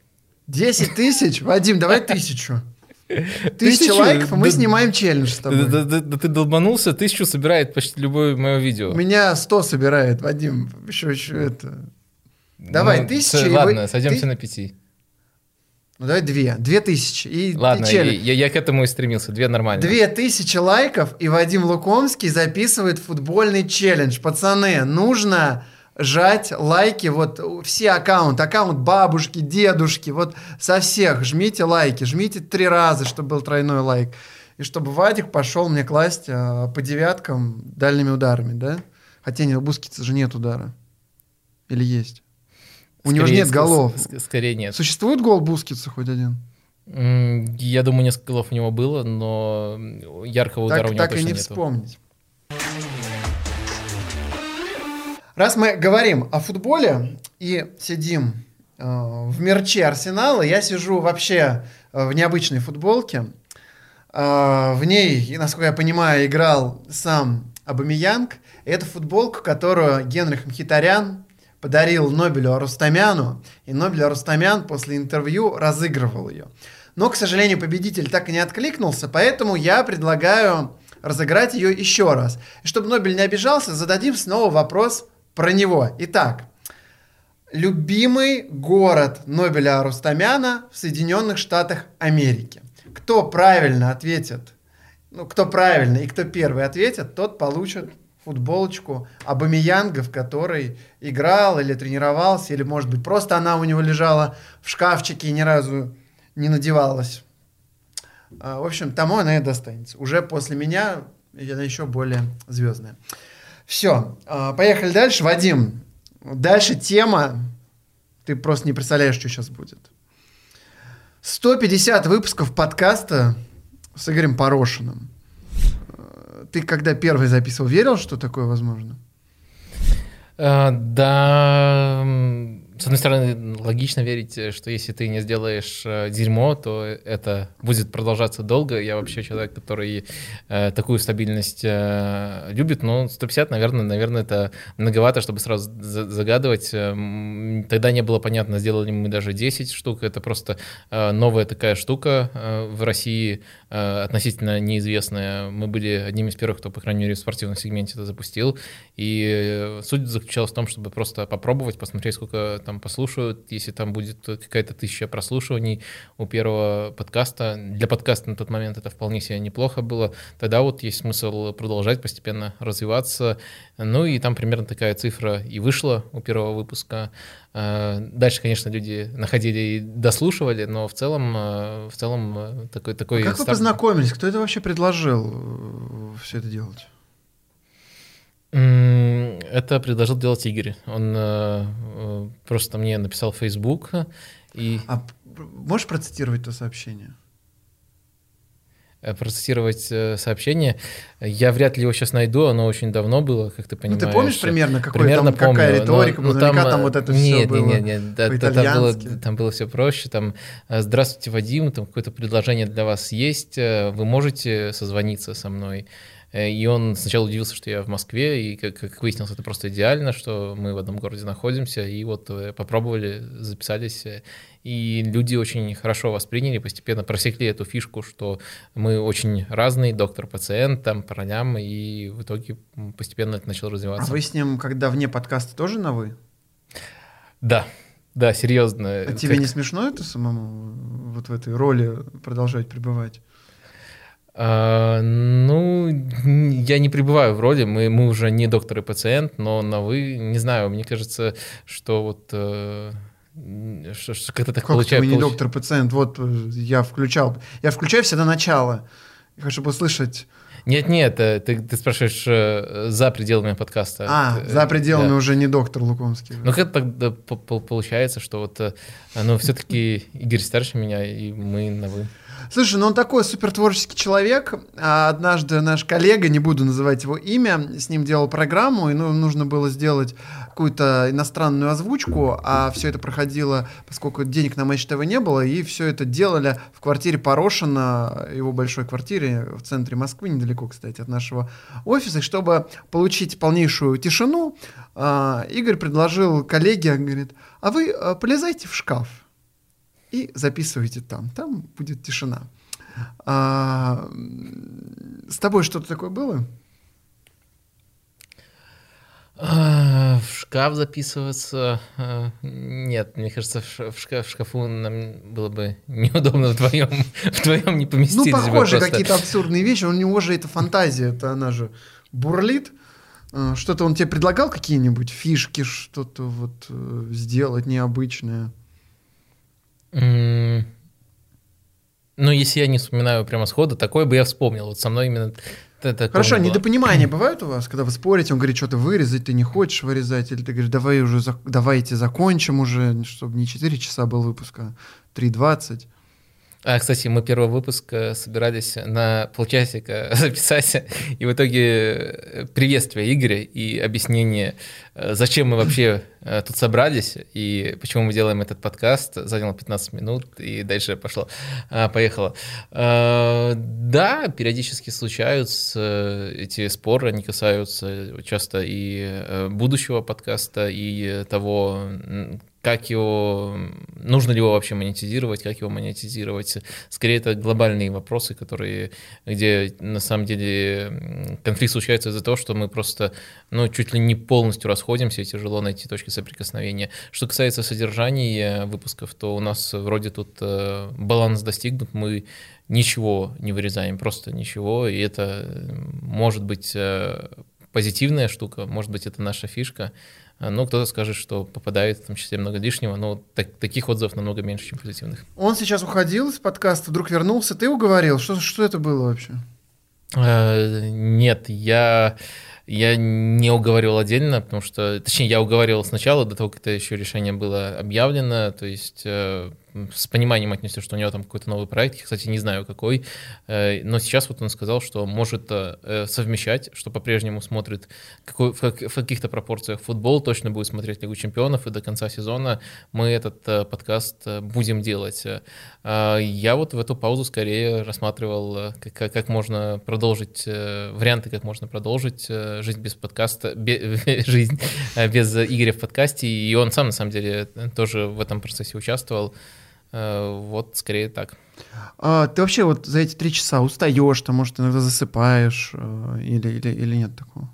A: 10 тысяч? Вадим, давай тысячу. Тысяча лайков, и мы снимаем челлендж с тобой.
B: да- ты долбанулся, тысячу собирает почти любое мое видео.
A: Меня 100 собирает, Вадим. Еще, еще это. Давай,
B: Ну,
A: тысяча,
B: Ладно, сойдемся
A: ты-
B: на пяти.
A: Ну давай две. Две тысячи. И,
B: Ладно,
A: и
B: я, я- я к этому и стремился, две нормально.
A: Две тысячи лайков, и Вадим Лукомский записывает футбольный челлендж. Пацаны, нужно жать лайки, вот все аккаунты, аккаунт бабушки, дедушки, вот со всех жмите лайки, жмите три раза, чтобы был тройной лайк. И чтобы Вадик пошел мне класть а, по девяткам дальними ударами, да? Хотя не, у Бускица же нет удара. Или есть? У него же
B: Скорее-
A: нет голов.
B: с- с- Скорее нет.
A: Существует гол Бускица хоть один?
B: Я думаю, несколько голов у него было, но яркого удара
A: так,
B: у него
A: так и
B: точно
A: не
B: нету.
A: вспомнить. Раз мы говорим о футболе и сидим э, в мерче Арсенала, я сижу вообще э, в необычной футболке. Э, в ней, насколько я понимаю, играл сам Абамиянг. Это футболка, которую Генрих Мхитарян подарил Нобелю Арустамяну, и Нобель Арустамян после интервью разыгрывал ее. Но, к сожалению, победитель так и не откликнулся, поэтому я предлагаю разыграть ее еще раз. И чтобы Нобель не обижался, зададим снова вопрос про него. Итак, любимый город Нобеля Арустамяна в Соединенных Штатах Америки. Кто правильно ответит, ну, кто правильно и кто первый ответит, тот получит футболочку Абамиянга, в которой играл или тренировался, или, может быть, просто она у него лежала в шкафчике и ни разу не надевалась. А, В общем, тому она и достанется. Уже после меня она еще более звездная. Все, поехали дальше. Вадим, дальше тема. Ты просто не представляешь, что сейчас будет. 150 выпусков подкаста с Игорем Порошиным. Э, Ты когда первый записывал, верил, что такое возможно?
B: А, Да, С одной стороны, логично верить, что если ты не сделаешь э, дерьмо, то это будет продолжаться долго. Я вообще человек, который э, такую стабильность э, любит, но 150, наверное, наверное, это многовато, чтобы сразу загадывать. Э, тогда не было понятно, сделали мы даже 10 штук. Это просто э, новая такая штука э, в России, э, относительно неизвестная. Мы были одними из первых, кто, по крайней мере, в спортивном сегменте это запустил. И э, суть заключалась в том, чтобы просто попробовать, посмотреть, сколько там послушают, если там будет какая-то тысяча прослушиваний у первого подкаста. Для подкаста на тот момент это вполне себе неплохо было. Тогда вот есть смысл продолжать постепенно развиваться. Ну и там примерно такая цифра и вышла у первого выпуска. А, дальше, конечно, люди находили и дослушивали, но в целом, а, в целом а, такой такой.
A: А как старт... вы познакомились? Кто это вообще предложил э, все это делать?
B: Это предложил делать Игорь. Он э, э, просто мне написал в Facebook. И...
A: А можешь процитировать то сообщение?
B: Э, процитировать сообщение. Я вряд ли его сейчас найду, оно очень давно было, как ты понимаешь.
A: Ну, ты помнишь примерно, какой примерно там, помню, какая риторика, но, но там, там вот это
B: нет,
A: все было
B: Нет, нет, нет, там было, там было все проще, там «Здравствуйте, Вадим, там какое-то предложение для вас есть, вы можете созвониться со мной?» Э, и он сначала удивился, что я в Москве, и как, как выяснилось, это просто идеально, что мы в одном городе находимся, и вот э, попробовали, записались, э, и люди очень хорошо восприняли, постепенно просекли эту фишку, что мы очень разные, доктор-пациент, там, по и в итоге постепенно это начало развиваться.
A: А вы с ним, когда вне подкаста, тоже на «вы»?
B: Да, да, серьезно.
A: А тебе как... не смешно это самому вот в этой роли продолжать пребывать?
B: А, ну, я не пребываю в роли, мы, мы уже не доктор и пациент, но на вы, не знаю, мне кажется, что вот... Э, что, что как-то так
A: как получается. Вы не доктор пациент, вот э, я включал, я включаю всегда начало, я хочу послышать.
B: Нет, нет, э, ты, ты спрашиваешь э, за пределами подкаста.
A: А, за пределами да. уже не доктор Лукомский.
B: Ну как тогда получается, что вот, ну все-таки Игорь старше меня и мы на вы.
A: Слушай, ну он такой супертворческий человек. А однажды наш коллега, не буду называть его имя, с ним делал программу, и ну, нужно было сделать какую-то иностранную озвучку, а все это проходило, поскольку денег на Матч ТВ не было, и все это делали в квартире Порошина, его большой квартире в центре Москвы, недалеко, кстати, от нашего офиса. И чтобы получить полнейшую тишину, а, Игорь предложил коллеге, говорит, а вы а, полезайте в шкаф и записывайте там. Там будет тишина. А, с тобой что-то такое было?
B: А, в шкаф записываться? А, нет, мне кажется, в, шкаф, в шкафу нам было бы неудобно вдвоем, [LAUGHS] вдвоем не поместить.
A: Ну, похоже, какие-то абсурдные вещи. У него же это фантазия, это она же бурлит. А, что-то он тебе предлагал какие-нибудь фишки, что-то вот э, сделать необычное?
B: Ну, если я не вспоминаю прямо сходу, такое бы я вспомнил. Вот со мной именно
A: это Хорошо, недопонимания [CLEARS THROAT] бывают у вас, когда вы спорите, он говорит, что-то вырезать, ты не хочешь вырезать, или ты говоришь, давай уже, давайте закончим уже, чтобы не 4 часа был выпуск, а 3.20.
B: А, кстати, мы первый выпуск э, собирались на полчасика [LAUGHS] записать, и в итоге э, приветствие Игоря и объяснение, э, зачем мы вообще тут собрались и почему мы делаем этот подкаст, заняло 15 минут, и дальше пошло, а, поехало. А, да, периодически случаются эти споры, они касаются часто и будущего подкаста, и того, как его, нужно ли его вообще монетизировать, как его монетизировать. Скорее, это глобальные вопросы, которые, где на самом деле конфликт случается из-за того, что мы просто, ну, чуть ли не полностью расходимся, и тяжело найти точки соприкосновения. Что касается содержания выпусков, то у нас вроде тут э, баланс достигнут, мы ничего не вырезаем, просто ничего, и это может быть э, позитивная штука, может быть, это наша фишка, ну, кто-то скажет, что попадает в том числе много лишнего, но так, таких отзывов намного меньше, чем позитивных.
A: Он сейчас уходил из подкаста, вдруг вернулся, ты уговорил? Что, что это было вообще?
B: А, нет, я, я не уговаривал отдельно, потому что, точнее, я уговаривал сначала, до того, как это еще решение было объявлено, то есть э, с пониманием отнесся, что у него там какой-то новый проект. Я, кстати, не знаю какой. Но сейчас вот он сказал, что может совмещать, что по-прежнему смотрит какой, в каких-то пропорциях футбол, точно будет смотреть Лигу чемпионов, и до конца сезона мы этот подкаст будем делать. Я вот в эту паузу скорее рассматривал, как, как можно продолжить, варианты, как можно продолжить жизнь без подкаста, [LAUGHS] жизнь без Игоря в подкасте, и он сам, на самом деле, тоже в этом процессе участвовал. Э, вот, скорее так.
A: А, ты вообще вот за эти три часа устаешь, там, может, иногда засыпаешь, э, или, или, или нет такого?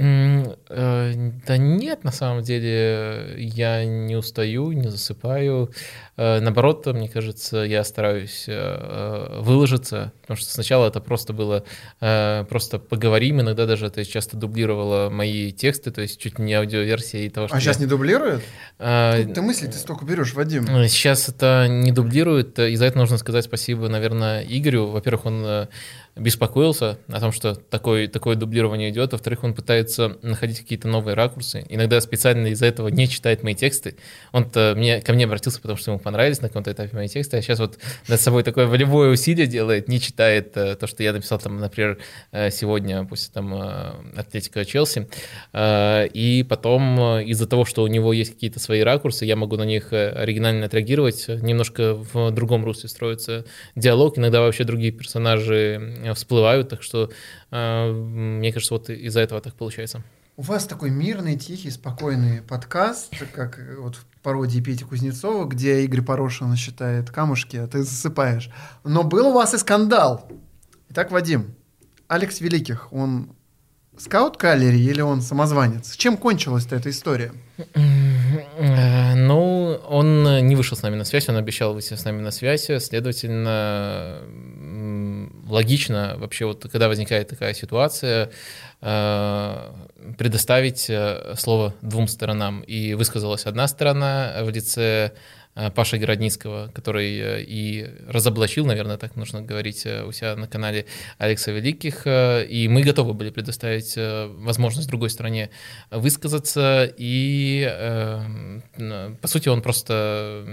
B: Э, да нет, на самом деле я не устаю, не засыпаю. Э, наоборот, мне кажется, я стараюсь э, выложиться, потому что сначала это просто было просто поговорим, иногда даже это часто дублировало мои тексты, то есть чуть не аудиоверсия и того,
A: что... А сейчас я... не дублирует? А, ты мысли ты столько берешь, Вадим.
B: Сейчас это не дублирует, и за это нужно сказать спасибо, наверное, Игорю. Во-первых, он беспокоился о том, что такое, такое дублирование идет. Во-вторых, он пытается находить какие-то новые ракурсы. Иногда специально из-за этого не читает мои тексты. Он мне, ко мне обратился, потому что ему понравились на каком-то этапе мои тексты. А сейчас вот над собой такое волевое усилие делает, не читает э, то, что я написал там, например, э, сегодня после там э, Атлетика Челси. И потом из-за того, что у него есть какие-то свои ракурсы, я могу на них оригинально отреагировать. Немножко в другом русле строится диалог. Иногда вообще другие персонажи всплывают, так что э, мне кажется, вот из-за этого так получается.
A: У вас такой мирный, тихий, спокойный подкаст, как вот в пародии Пети Кузнецова, где Игорь Порошин считает камушки, а ты засыпаешь. Но был у вас и скандал. Итак, Вадим, Алекс Великих, он скаут Калери или он самозванец? Чем кончилась-то эта история?
B: Э, ну, он не вышел с нами на связь, он обещал выйти с нами на связь, следовательно, логично вообще вот когда возникает такая ситуация, э, предоставить э, слово двум сторонам. И высказалась одна сторона в лице Э, Паши Городницкого, который э, и разоблачил, наверное, так нужно говорить э, у себя на канале Алекса Великих, и мы готовы были предоставить возможность другой стороне высказаться, и по сути он просто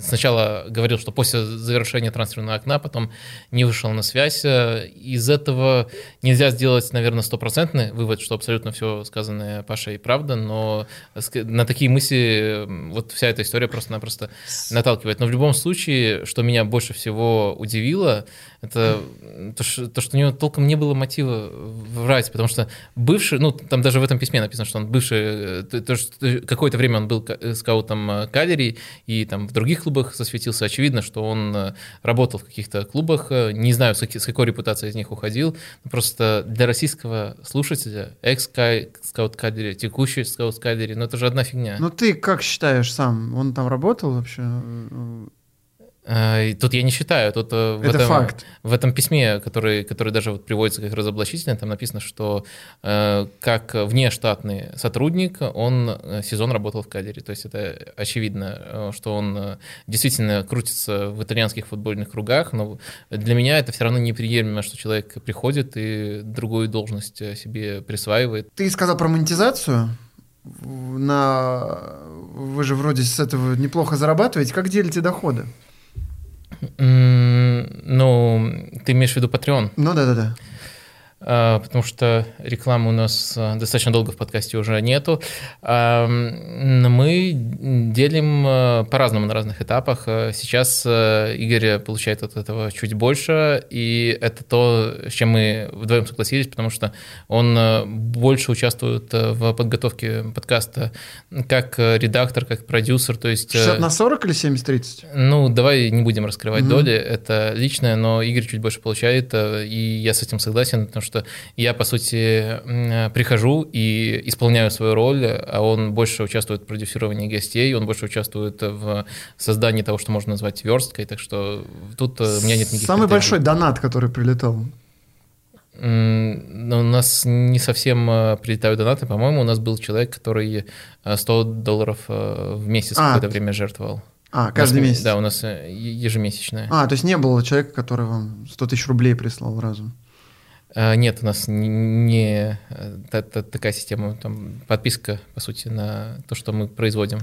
B: сначала говорил, что после завершения трансферного окна, потом не вышел на связь. Из этого нельзя сделать, наверное, стопроцентный вывод, что абсолютно все сказанное Пашей правда, но на такие мысли вот вся эта история просто-напросто просто наталкивает. Но в любом случае, что меня больше всего удивило, это то, что, то, что у него толком не было мотива врать, потому что бывший, ну, там даже в этом письме написано, что он бывший, то, то, что какое-то время он был скаутом э, Калери и там в других клубах засветился. Очевидно, что он э, работал в каких-то клубах, э, не знаю, с, с какой репутацией из них уходил, просто для российского слушателя экс-скаут Калери, текущий скаут Калери, ну, это же одна фигня.
A: Ну, ты как считаешь сам? Он там работал вообще?
B: Э, тут я не считаю, тут э, в, Это этом, факт. в этом письме, который, который даже вот приводится как разоблачительное, там написано, что э, как внештатный сотрудник он э, сезон работал в кадре. То есть это очевидно, что он действительно крутится в итальянских футбольных кругах, но для меня это все равно неприемлемо, что человек приходит и другую должность себе присваивает.
A: Ты сказал про монетизацию? На... Вы же вроде с этого неплохо зарабатываете. Как делите доходы?
B: Ну, ты имеешь в виду Patreon?
A: Ну да, да, да.
B: А, потому что рекламы у нас а, достаточно долго в подкасте уже нету. Мы делим а, по-разному на разных этапах. Сейчас Игорь получает от этого чуть больше, и это то, с чем мы вдвоем согласились, потому что он больше участвует в подготовке подкаста как редактор, как продюсер. То есть,
A: 60 на 40 или 70-30?
B: Ну, давай не будем раскрывать mm-hmm. доли, это личное, но Игорь чуть больше получает, и я с этим согласен, потому что что я, по сути, прихожу и исполняю свою роль, а он больше участвует в продюсировании гостей, он больше участвует в создании того, что можно назвать версткой, так что тут э, у меня нет никаких
A: Самый большой донат, который прилетал?
B: У нас не совсем э, прилетают донаты. По-моему, у нас был человек, который 100 э, долларов в месяц а, какое-то время жертвовал.
A: А, каждый
B: нас,
A: месяц?
B: Да, у нас ежемесячная.
A: А, то есть не было человека, который вам 100 тысяч рублей прислал разом?
B: А, нет, у нас не э, такая система, там подписка, по сути, на то, что мы производим.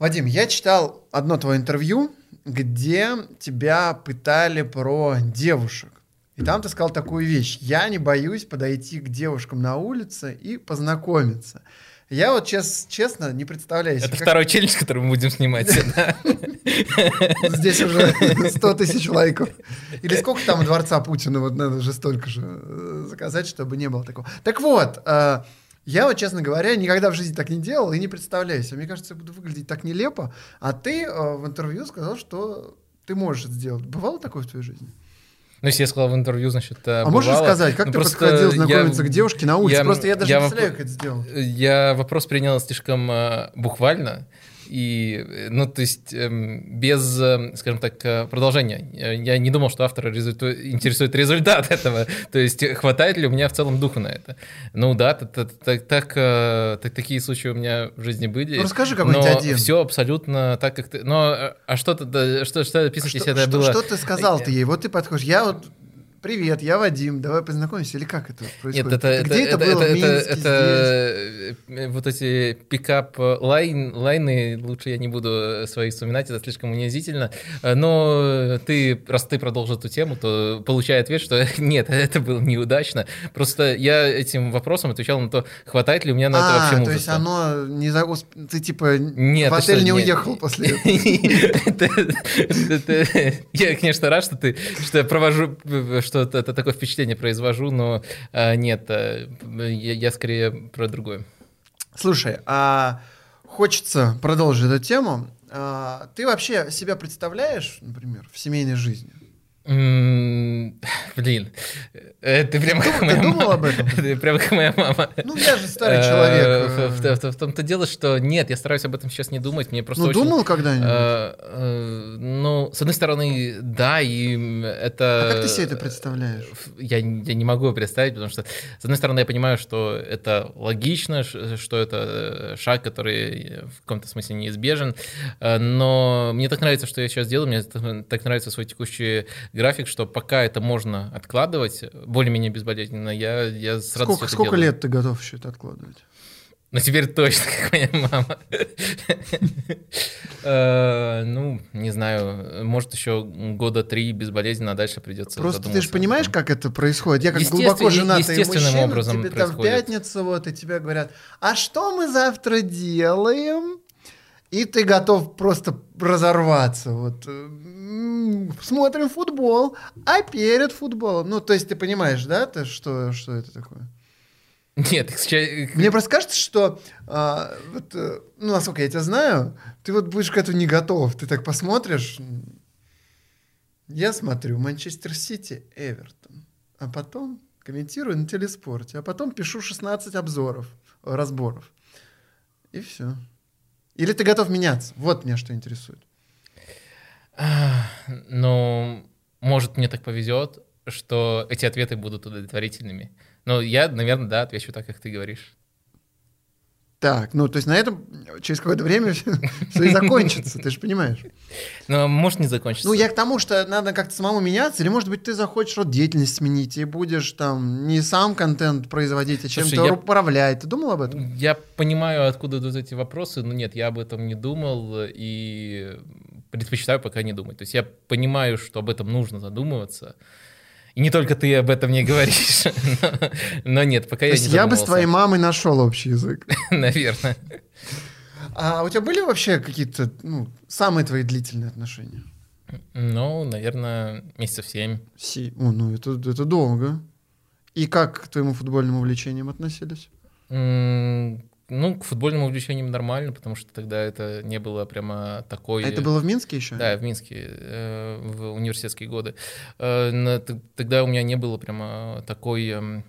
A: Вадим, я читал одно твое интервью, где тебя пытали про девушек. И там ты сказал такую вещь. Я не боюсь подойти к девушкам на улице и познакомиться. Я вот чес, честно не представляю
B: себе. Это как... второй челлендж, который мы будем снимать. [LAUGHS]
A: Здесь уже 100 тысяч лайков. Или сколько там дворца Путина, вот надо же столько же э, заказать, чтобы не было такого. Так вот, э, я вот, честно говоря, никогда в жизни так не делал и не представляю себе. Мне кажется, я буду выглядеть так нелепо. А ты э, в интервью сказал, что ты можешь это сделать. Бывало такое в твоей жизни?
B: Ну, если я сказал в интервью, значит,
A: А бывало. можешь сказать, как ну, ты подходил знакомиться я, к девушке на улице? Я, просто я даже я не представляю, как это сделал.
B: Я вопрос принял слишком uh, буквально. И, э, ну, то есть, эм, без, э, скажем так, э, продолжения. Я не думал, что автора результу... интересует результат [LAUGHS] этого. То есть, хватает ли у меня в целом духа на это? Ну да, так, так, так, так, такие случаи у меня в жизни были. Ну,
A: расскажи какой-нибудь один.
B: все абсолютно так, как ты... Но, а что, что описывать,
A: а что,
B: если это
A: что,
B: было...
A: Что ты сказал ты ей? Вот ты подходишь. Я вот Привет, я Вадим, давай познакомимся, или как это происходит?
B: Нет, это, Где это, это, было? Это, Минске, это, это вот эти pickup line, line ы, лучше я не буду свои вспоминать, это слишком унизительно. Но ты, раз ты продолжил эту тему, то получай ответ, что [LAUGHS] нет, это было неудачно. Просто я этим вопросом отвечал на то, хватает ли у меня на это а, вообще мужества.
A: то есть оно не за... Ты типа нет, в отель что, не нет. уехал после [LAUGHS]
B: этого? Я, конечно, рад, что ты, что я провожу что это такое впечатление произвожу, но а, нет, я, я скорее про другое.
A: Слушай, а хочется продолжить эту тему. А, ты вообще себя представляешь, например, в семейной жизни?
B: Блин, э, ты прямо как моя
A: мама. думал об этом? [LAUGHS]
B: Ты прямо как моя мама.
A: Ну, я же старый человек.
B: Э. В том-то дело, что нет, я стараюсь об этом сейчас не думать. Мне просто
A: Ну, думал когда-нибудь?
B: Э, ну, с одной стороны, да, и это...
A: А как ты себе это представляешь?
B: Я, я не могу представить, потому что, с одной стороны, я понимаю, что это логично, что это шаг, который в каком-то смысле неизбежен, но мне так нравится, что я сейчас делаю, мне так нравится свой текущий график, что пока это можно откладывать более-менее безболезненно, я, я с
A: радостью
B: Сколько,
A: сколько лет ты готов еще это откладывать?
B: Ну, теперь точно, как моя мама. [LAUGHS] Э, ну, не знаю, может, еще года три безболезненно, а дальше придется
A: Просто ты же понимаешь, как это происходит? Я как глубоко женатый мужчина, образом тебе там в пятницу вот, и тебе говорят, а что мы завтра делаем? И ты готов просто разорваться. Вот. Смотрим футбол, а перед футболом. Ну, то есть ты понимаешь, да, ты, что, что это такое?
B: Нет,
A: мне просто кажется, что а, вот, э, ну, насколько я тебя знаю, ты вот будешь к этому не готов. Ты так посмотришь. Я смотрю Манчестер Сити, Эвертон. А потом комментирую на телеспорте. А потом пишу 16 обзоров, разборов. И все. Или ты готов меняться? Вот меня что интересует. [SIGHS]
B: Ну, может, мне так повезет, что эти ответы будут удовлетворительными. Но я, наверное, да, отвечу так, как ты говоришь.
A: Так, ну, то есть на этом через какое-то время [LAUGHS] все и закончится, ты же понимаешь.
B: Ну, может, не закончится.
A: Ну, я к тому, что надо как-то самому меняться, или, может быть, ты захочешь род деятельность сменить, и будешь там не сам контент производить, а чем-то я... управлять. Ты думал об этом?
B: Я понимаю, откуда идут эти вопросы, но нет, я об этом не думал, и предпочитаю пока не думать. То есть я понимаю, что об этом нужно задумываться, и не только ты об этом не говоришь. но, но нет, пока То я не
A: я бы с твоей мамой нашел общий язык. [LAUGHS]
B: Наверное.
A: А у тебя были вообще какие-то ну, самые твои длительные отношения?
B: Ну, наверное, месяцев семь.
A: Си... О, ну это, это долго. И как к твоему футбольному увлечениям относились?
B: Ну, к футбольным увлечениям нормально, потому что тогда это не было прямо такой...
A: А это было в Минске еще?
B: Да, в Минске, э, в университетские годы. Э, тогда у меня не было прямо такой эм,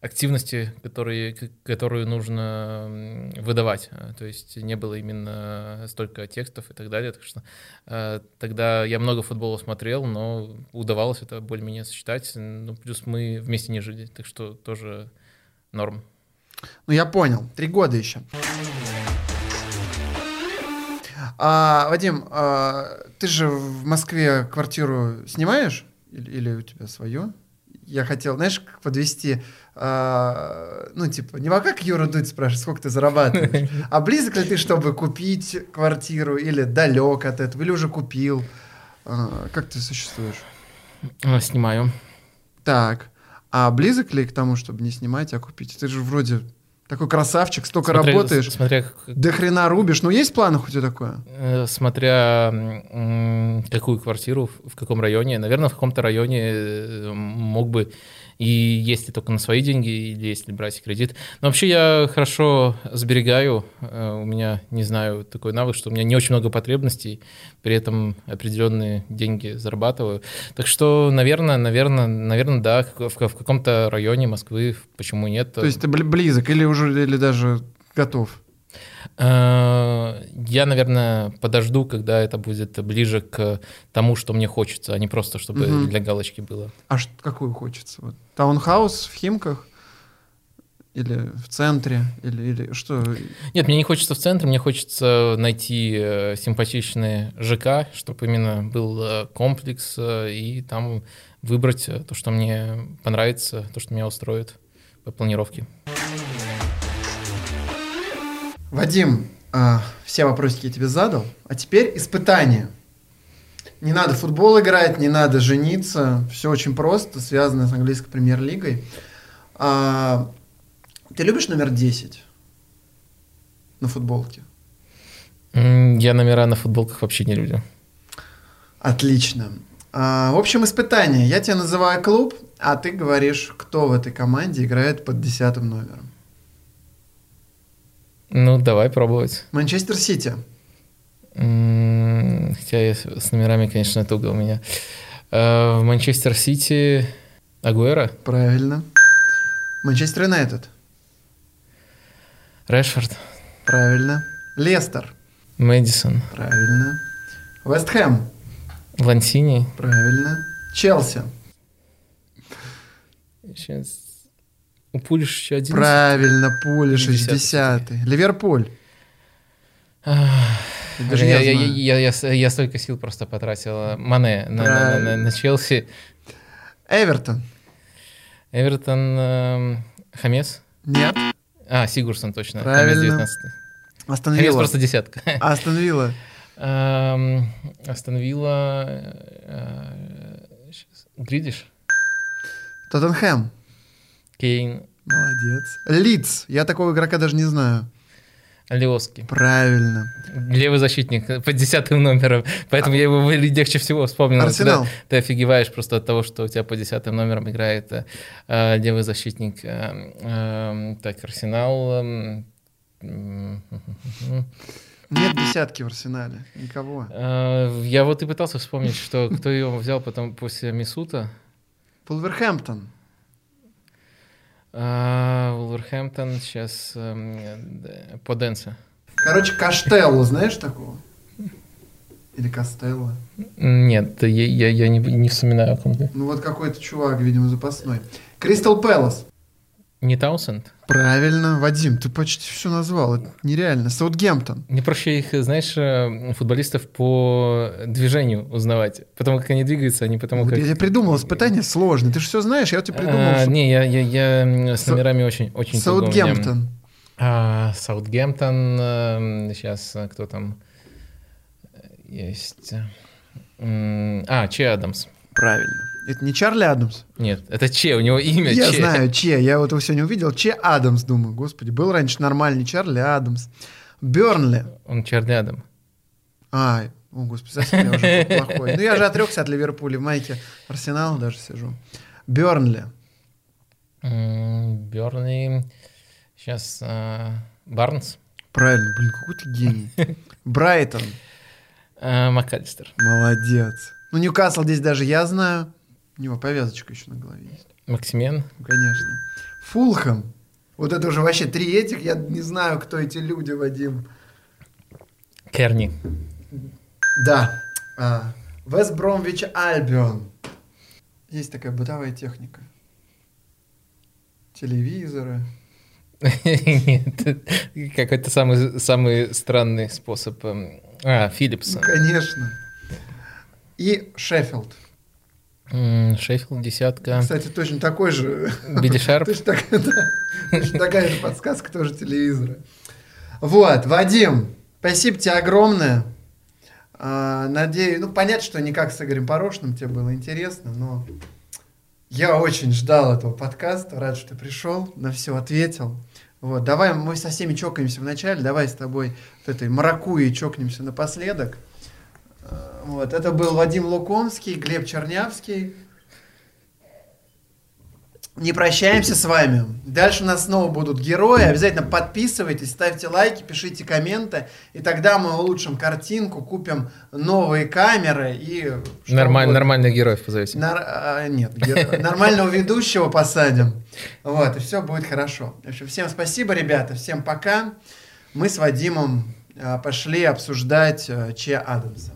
B: активности, которые, которую нужно выдавать. То есть не было именно столько текстов и так далее. Так что э, тогда я много футбола смотрел, но удавалось это более-менее сочетать. Ну, плюс мы вместе не жили, так что тоже норм.
A: Ну, я понял. Три года еще. А, Вадим, а, ты же в Москве квартиру снимаешь? Или, или у тебя свое? я хотел, знаешь, подвести, а, ну, типа, не как Юра Дудь спрашивает, сколько ты зарабатываешь, а близок ли ты, чтобы купить квартиру, или далек от этого, или уже купил? А, как ты существуешь?
B: А, Снимаю.
A: Так, а близок ли к тому, чтобы не снимать, а купить? Ты же вроде такой красавчик, столько
B: Смотря-
A: работаешь,
B: Смотря,
A: до хрена рубишь. Ну, есть планы хоть и такое?
B: э, смотря какую квартиру, в в каком районе. Наверное, в каком-то районе э, мог бы и если только на свои деньги, или если брать кредит. Но вообще я хорошо сберегаю. Э, У меня, не знаю, такой навык, что у меня не очень много потребностей, при этом определенные деньги зарабатываю. Так что, наверное, наверное, наверное, да, в, в каком-то районе Москвы, почему нет.
A: То есть ты бли- близок или уже, или даже готов?
B: Э, Я, наверное, подожду, когда это будет ближе к тому, что мне хочется, а не просто, чтобы
A: Мгм.
B: для галочки было.
A: А какую хочется? Вот. Таунхаус в Химках? Или в центре? Или, или что?
B: Нет, мне не хочется в центре, мне хочется найти э, симпатичный ЖК, чтобы именно был э, комплекс, и там выбрать то, что мне понравится, то, что меня устроит по планировке.
A: Вадим, а, все вопросики я тебе задал, а теперь испытание. Не надо футбол играть, не надо жениться, все очень просто, связано с английской премьер-лигой. А, ты любишь номер 10 на футболке?
B: Я номера на футболках вообще не люблю.
A: Отлично. А, в общем, испытание. Я тебе называю клуб, а ты говоришь, кто в этой команде играет под десятым номером.
B: Ну, давай пробовать.
A: Манчестер Сити.
B: М, Хотя я с с номерами, конечно, туго у меня. Э, В Манчестер Сити Агуэра,
A: Правильно. Манчестер Юнайтед.
B: Решфорд,
A: Правильно. Лестер.
B: Мэдисон,
A: Правильно. Вест Хэм.
B: Лансини.
A: Правильно. Челси.
B: Сейчас. У еще один.
A: Правильно. Пули
B: 60-й.
A: 60 Ливерпуль. Даже
B: я,
A: я
B: я, я, я, я столько сил просто потратил. Мане на, на, на- на- Челси.
A: Эвертон.
B: Эвертон, эм, Хамес.
A: Нет.
B: А, Сигурсон точно.
A: Правильно.
B: Хамес 19
A: Астон
B: Хамес просто десятка.
A: Астон Вилла.
B: Эм, э. Гридиш.
A: Тоттенхэм.
B: Кейн.
A: Молодец. Лидс. Я такого игрока даже не знаю.
B: Алиоски.
A: Правильно.
B: Левый защитник э, под десятым номером. Поэтому я его легче всего вспомнил.
A: Арсенал.
B: Ты офигеваешь просто от того, что у тебя по десятым номерам играет э, э, левый защитник. Э, э, так, Арсенал. эм, м,
A: Нет десятки в Арсенале. Никого.
B: э, Я вот и пытался вспомнить, что кто его взял потом после Мисута.
A: Пулверхэмптон.
B: А, Вулверхэмптон сейчас по Дэнсе.
A: Короче, Каштелло, знаешь такого? Или Костелло?
B: Нет, я, я, я не, не вспоминаю о ком-то.
A: Ну вот какой-то чувак, видимо, запасной. Кристал Пэлас.
B: Не Таунсенд?
A: Правильно, Вадим, ты почти все назвал. Это нереально. Саутгемптон.
B: Мне проще их, знаешь, э, футболистов по движению узнавать. Потому как они двигаются, а не потому как...
A: Я придумал испытание сложное. Ты же все знаешь, я тебе придумал.
B: А,
A: что-
B: не, я, я, я с
A: Са-
B: номерами очень, очень меня.
A: Саутгемптон.
B: А, Саутгемптон, сейчас кто там есть? А, Че Адамс.
A: Правильно. Это не Чарли Адамс.
B: Нет, это Че, у него имя
A: Я
B: Че.
A: знаю, Че. Я вот его сегодня увидел. Че Адамс, думаю. Господи, был раньше нормальный Чарли Адамс. Бернли.
B: Он Чарли Адам.
A: А, о, господи, совсем я уже плохой. Ну, я же отрекся от Ливерпуля. В майке Арсенала даже сижу. Бернли.
B: М, Берни. Сейчас Барнс.
A: Правильно, блин, какой ты гений. [LAUGHS] Брайтон.
B: А, МакАлистер.
A: Молодец. Ну, Ньюкасл здесь даже я знаю. У него повязочка еще на голове есть.
B: Максимен.
A: Ну, конечно. Фулхэм. Вот это уже вообще три этих. Я не знаю, кто эти люди, Вадим.
B: Керни.
A: Да. А, Вест Бромвич Альбион. Есть такая бытовая техника. Телевизоры.
B: Нет, какой-то самый, самый странный способ. эм, А, Филлипс.
A: Ну, конечно. И Шеффилд.
B: Шеффилд десятка.
A: Кстати, точно такой же.
B: Биди Шарп. [LAUGHS]
A: Точно, так, да, точно такая же подсказка тоже телевизора. Вот, Вадим, спасибо тебе огромное. А, надеюсь, ну понятно, что не как с Игорем Порошным тебе было интересно, но я очень ждал этого подкаста, рад, что ты пришел, на все ответил. Вот, давай мы со всеми чокаемся вначале, давай с тобой вот этой маракуей чокнемся напоследок. А, вот, это был Вадим Лукомский, Глеб Чернявский. Не прощаемся с вами. Дальше у нас снова будут герои. Обязательно подписывайтесь, ставьте лайки, пишите комменты. И тогда мы улучшим картинку, купим новые камеры и...
B: Нормаль, нормальных героев позовите.
A: Нар... А, нет, геро... нормального ведущего посадим. Вот, и все будет хорошо. В общем, всем спасибо, ребята. Всем пока. Мы с Вадимом а, пошли обсуждать а, Че Адамса.